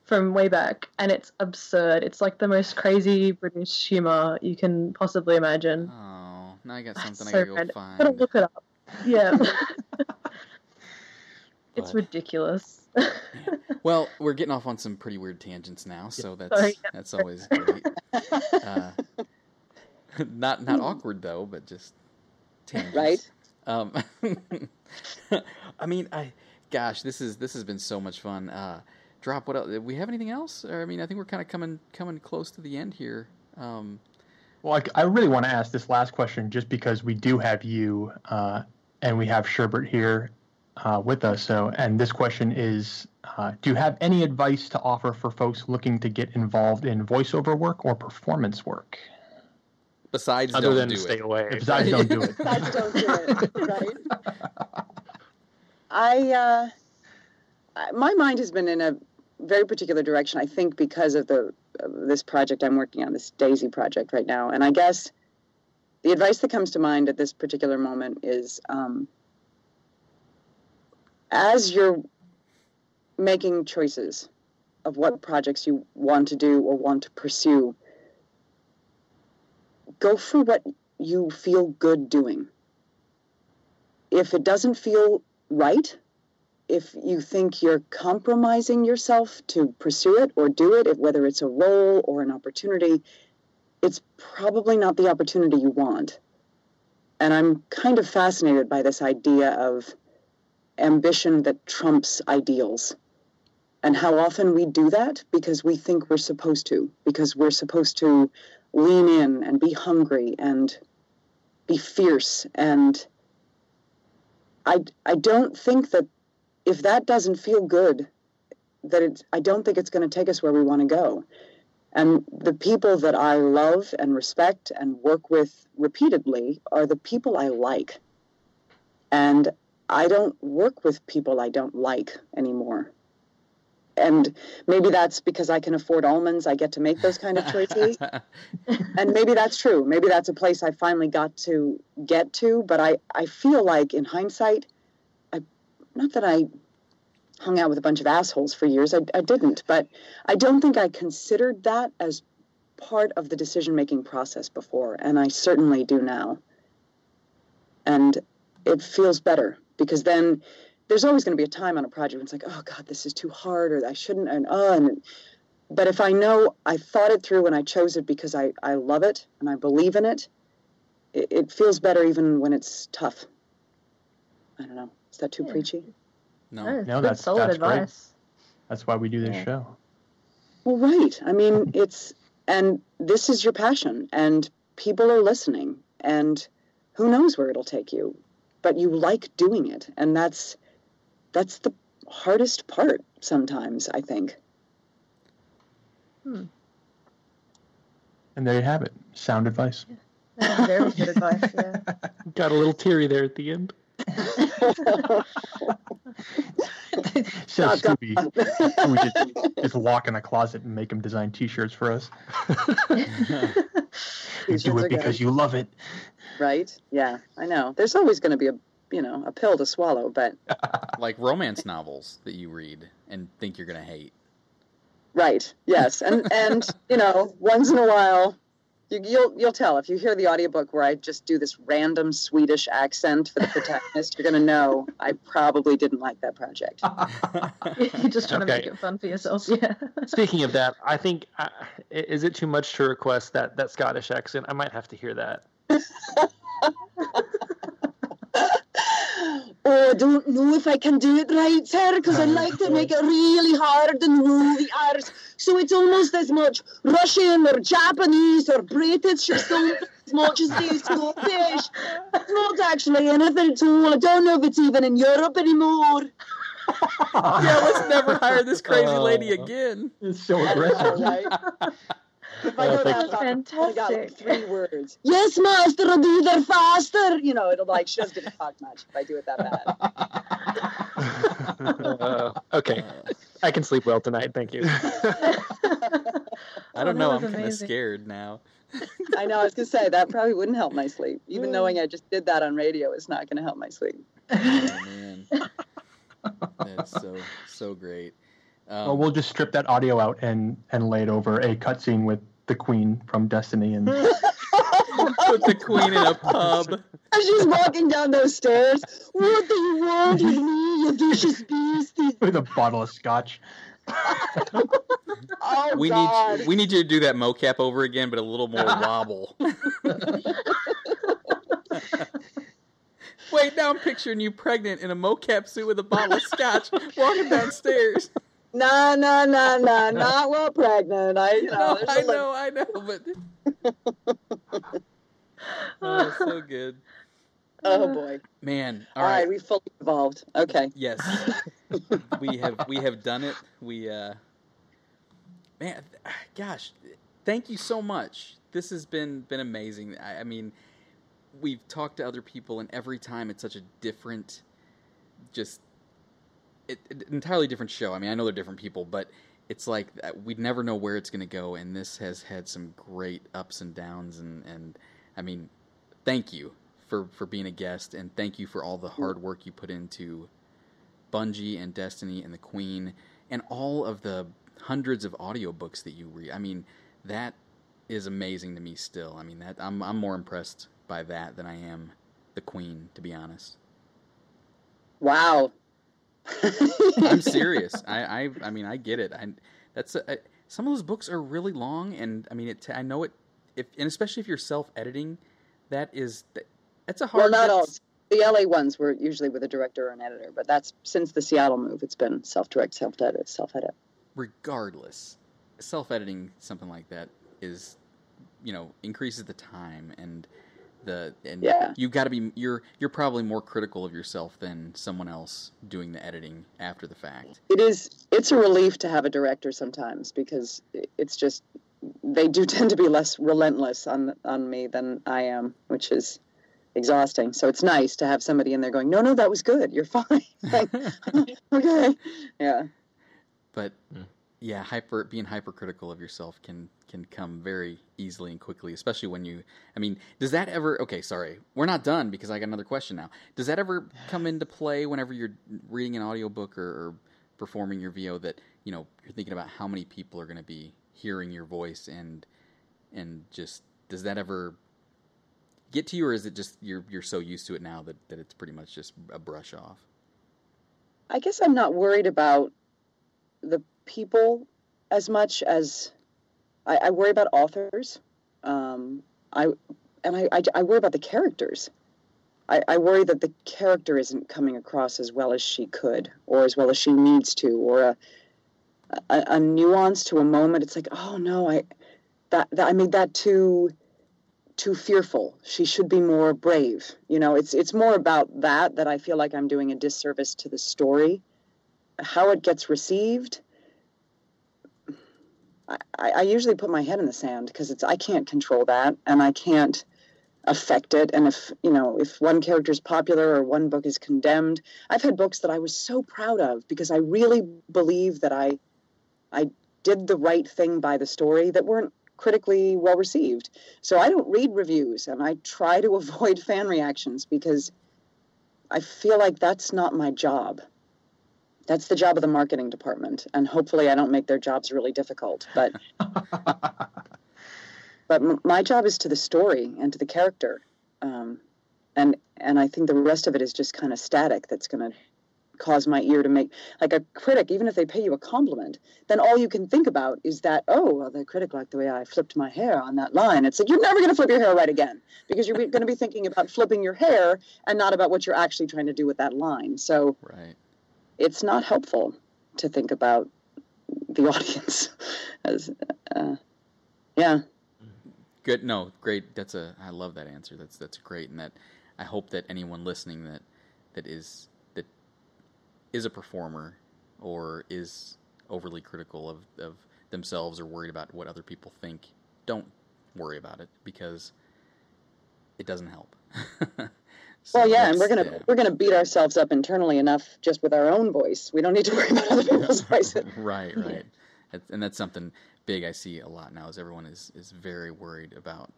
from way back, and it's absurd. It's like the most crazy British humor you can possibly imagine. Oh, now I got Ah, something I so gotta go find. Gotta look it up. Yeah. it's ridiculous. Well, we're getting off on some pretty weird tangents now, so that's Sorry. that's always great. Uh, not not awkward though, but just tangents. Right. Um, I mean, I gosh, this is this has been so much fun. Uh, drop what else? Do we have anything else? Or I mean, I think we're kind of coming coming close to the end here. Um, Well, I, I really want to ask this last question just because we do have you uh, and we have Sherbert here uh, with us. So, and this question is uh, Do you have any advice to offer for folks looking to get involved in voiceover work or performance work? besides, Other don't than do stay it. away. Besides, don't do it. Besides, don't do it. Right. I, uh, I- my mind has been in a very particular direction. I think because of the of this project I'm working on, this Daisy project right now, and I guess the advice that comes to mind at this particular moment is, um, as you're making choices of what projects you want to do or want to pursue, go for what you feel good doing. If it doesn't feel right, if you think you're compromising yourself to pursue it or do it, whether it's a role or an opportunity, it's probably not the opportunity you want. And I'm kind of fascinated by this idea of ambition that trumps ideals and how often we do that because we think we're supposed to, because we're supposed to lean in and be hungry and be fierce and I, I don't think that if that doesn't feel good that it I don't think it's going to take us where we want to go and the people that I love and respect and work with repeatedly are the people I like and I don't work with people I don't like anymore and maybe that's because I can afford almonds I get to make those kind of choices and maybe that's true. Maybe that's a place I finally got to get to. But I, I feel like in hindsight, not that I hung out with a bunch of assholes for years. I, I didn't. But I don't think I considered that as part of the decision making process before. And I certainly do now. And it feels better because then there's always going to be a time on a project when it's like, oh God, this is too hard or I shouldn't. And, oh, and but if I know I thought it through and I chose it because I, I love it and I believe in it, it, it feels better even when it's tough. I don't know. Is that too Yeah. preachy? no. No, No, that's- solid that's great. advice. That's why we do this Yeah. show. Well, right. I mean, it's, and this is your passion and people are listening and who knows where it'll take you, but you like doing it. And that's, that's the hardest part sometimes, I think. Hmm. And there you have it. Sound advice. Yeah, very good advice. Yeah. Got a little teary there at the end. Says Oh, Scooby. we just, just lock in a closet and make him design T-shirts for us. You do are it good. because you love it. Right? Yeah, I know. There's always going to be a, you know, a pill to swallow, but like romance novels that you read and think you're gonna hate. right. Yes. And and you know, once in a while you, you'll you'll tell if you hear the audiobook where I just do this random Swedish accent for the protagonist, you're going to know I probably didn't like that project. You're just trying to make it fun for yourself. Yeah. Speaking of that, I think uh, is it too much to request that that Scottish accent? I might have to hear that. Oh, I don't know if I can do it right, sir, because I ah, like to make it really hard and roll the R's. So it's almost as much Russian or Japanese or British or something as much as the Scottish. It's not actually anything at all. I don't know if it's even in Europe anymore. yeah, let's never hire this crazy lady Oh. again. It's so aggressive. Right. If I go thank that you. far, I got like three words. Yes, master, I'll do that faster. You know, it'll like, she doesn't give a fuck much if I do it that bad. Uh, okay, I can sleep well tonight. Thank you. I don't that know. I'm kind of scared now. I know, I was going to say, that probably wouldn't help my sleep. Even knowing I just did that on radio is not going to help my sleep. Oh man, that's so so great. Um, Well, we'll just strip that audio out and and lay it over a cutscene with the Queen from Destiny and put the queen in a pub. As she's walking down those stairs, what do you want with me, you vicious beast? with a bottle of scotch. Oh, We God. need we need you to do that mocap over again, but a little more wobble. Wait, now I'm picturing you pregnant in a mocap suit with a bottle of scotch, walking downstairs. No, no, no, no, not while pregnant. I, you know, No, I know, I know, but oh, so good, Oh boy! man. All All right, right, we fully evolved. Okay. yes, we have we have done it. We uh, man, gosh, thank you so much. This has been been amazing. I, I mean, we've talked to other people, and every time it's such a different, just it, it- entirely different show. I mean, I know they're different people, but it's like we'd never know where it's going to go, and this has had some great ups and downs, and and I mean, thank you for for being a guest, and thank you for all the hard mm. work you put into Bungie and Destiny and the Queen, and all of the hundreds of audiobooks that you read. I mean, that is amazing to me still. I mean, that I'm I'm more impressed by that than I am the Queen, to be honest. Wow. I'm serious. I, I, I mean, I get it. I, that's a, I, some of those books are really long, and I mean, it. I know it. If and especially if you're self-editing, that is that, that's a hard. well, not all. The LA ones were usually with a director or an editor, but that's since the Seattle move. It's been self-direct, self-edit, self-edit. regardless, self-editing something like that is, you know, increases the time and the and Yeah. you got to be you're you're probably more critical of yourself than someone else doing the editing after the fact. It is. It's a relief to have a director sometimes because it's just they do tend to be less relentless on on me than I am, which is exhausting. So it's nice to have somebody in there going, "No, no, that was good. You're fine." Like, okay, yeah. but Hmm. Yeah, hyper being hypercritical of yourself can can come very easily and quickly, especially when you. I mean, does that ever? Okay, sorry, we're not done because I got another question now. Does that ever come into play whenever you're reading an audiobook or, or performing your VO that you know you're thinking about how many people are going to be hearing your voice and and just does that ever get to you or is it just you're you're so used to it now that, that it's pretty much just a brush off? I guess I'm not worried about the people as much as I, I worry about authors. Um, I and I, I, I worry about the characters. I, I worry that the character isn't coming across as well as she could, or as well as she needs to, or a a, a nuance to a moment. It's like, oh no, I that, that I made that too too fearful. She should be more brave. You know, it's it's more about that that I feel like I'm doing a disservice to the story. How it gets received, I, I usually put my head in the sand because it's I can't control that and I can't affect it. And if you know if one character is popular or one book is condemned, I've had books that I was so proud of because I really believe that I I did the right thing by the story that weren't critically well received. So I don't read reviews and I try to avoid fan reactions because I feel like that's not my job. That's the job of the marketing department, and hopefully I don't make their jobs really difficult. But but m- my job is to the story and to the character, um, and and I think the rest of it is just kind of static. That's going to cause my ear to make like a critic even if they pay you a compliment then all you can think about is that oh well the critic liked the way i flipped my hair on that line it's like you're never going to flip your hair right again because you're going to be thinking about flipping your hair and not about what you're actually trying to do with that line so Right. It's not helpful to think about the audience as uh, yeah Good. No, great. That's a. I love that answer. That's that's great, and that I hope that anyone listening that that is that is a performer or is overly critical of of themselves or worried about what other people think, don't worry about it because it doesn't help. So well yeah and we're gonna yeah. we're gonna beat ourselves up internally enough just with our own voice we don't need to worry about other people's voices right, right. And that's something big I see a lot now is everyone is, is very worried about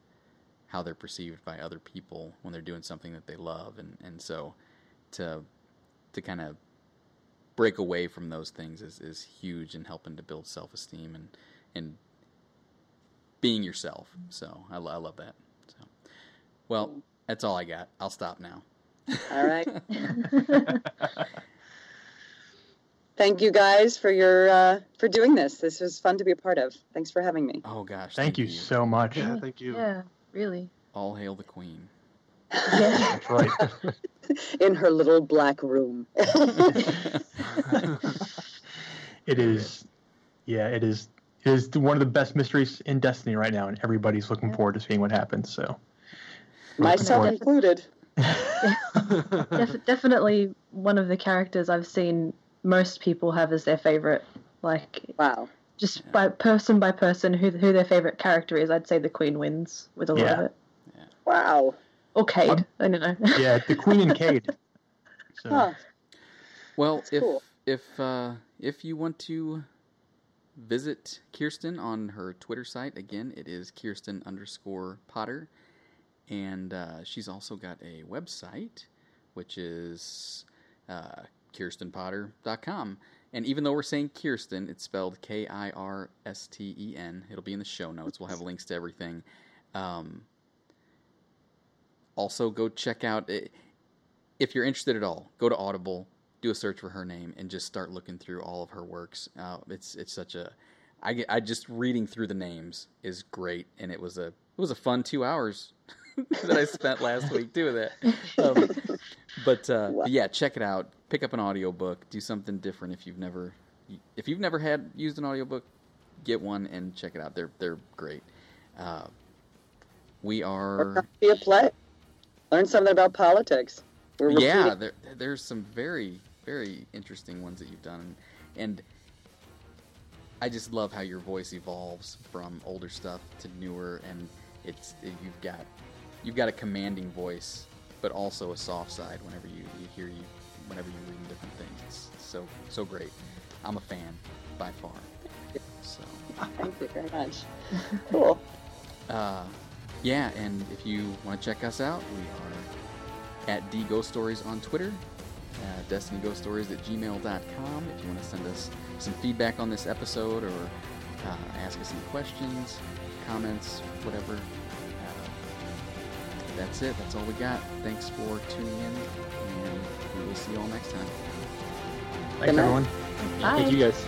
how they're perceived by other people when they're doing something that they love and, and so to to kind of break away from those things is, is huge in helping to build self esteem and and being yourself. So I, I love that. So well, that's all I got. I'll stop now. all right thank you guys for your uh, for doing this this was fun to be a part of thanks for having me Oh gosh, Thank, you, so much. Yeah, thank you. yeah, really. All hail the queen. Yeah. That's right. in her little black room It is, yeah, it is. It is one of the best mysteries in Destiny right now, and everybody's looking Yeah. forward to seeing what happens. So, myself forward. included Def- definitely one of the characters I've seen most people have as their favorite. Like wow just by person by person, who who their favorite character is, I'd say the Queen wins with a lot Yeah. of it. Yeah. wow Or Cayde. I don't know. yeah, the Queen and Cayde. So, huh. Well, That's if cool. if uh, if you want to visit Kirsten on her Twitter site, again, it is Kirsten underscore Potter, and uh, she's also got a website, which is uh, KirstenPotter.com. And even though we're saying Kirsten, it's spelled K I R S T E N. It'll be in the show notes. We'll have links to everything. Um, also, go check out if you're interested at all, go to Audible, do a search for her name, and just start looking through all of her works. Uh, it's it's such a I just reading through the names is great, and it was a it was a fun two hours that I spent last week doing that. Um, but uh, Wow. yeah, check it out. Pick up an audiobook. Do something different if you've never if you've never had used an audiobook, get one and check it out. They're they're great. Uh, we are be a play learn something about politics We're yeah there, there's some very very interesting ones that you've done and i just love how your voice evolves from older stuff to newer and it's you've got you've got a commanding voice but also a soft side whenever you, you hear you whenever you're reading different things. It's so so great. I'm a fan by far. So. Thank you very much. Cool. Uh, yeah, and if you want to check us out, we are at D Ghost Stories on Twitter, uh, Destiny Ghost Stories at gmail.com. If you want to send us some feedback on this episode or uh, ask us any questions, comments, whatever. That's it. That's all we got. Thanks for tuning in, and we will see you all next time. thanks everyone. Bye. Thank you guys.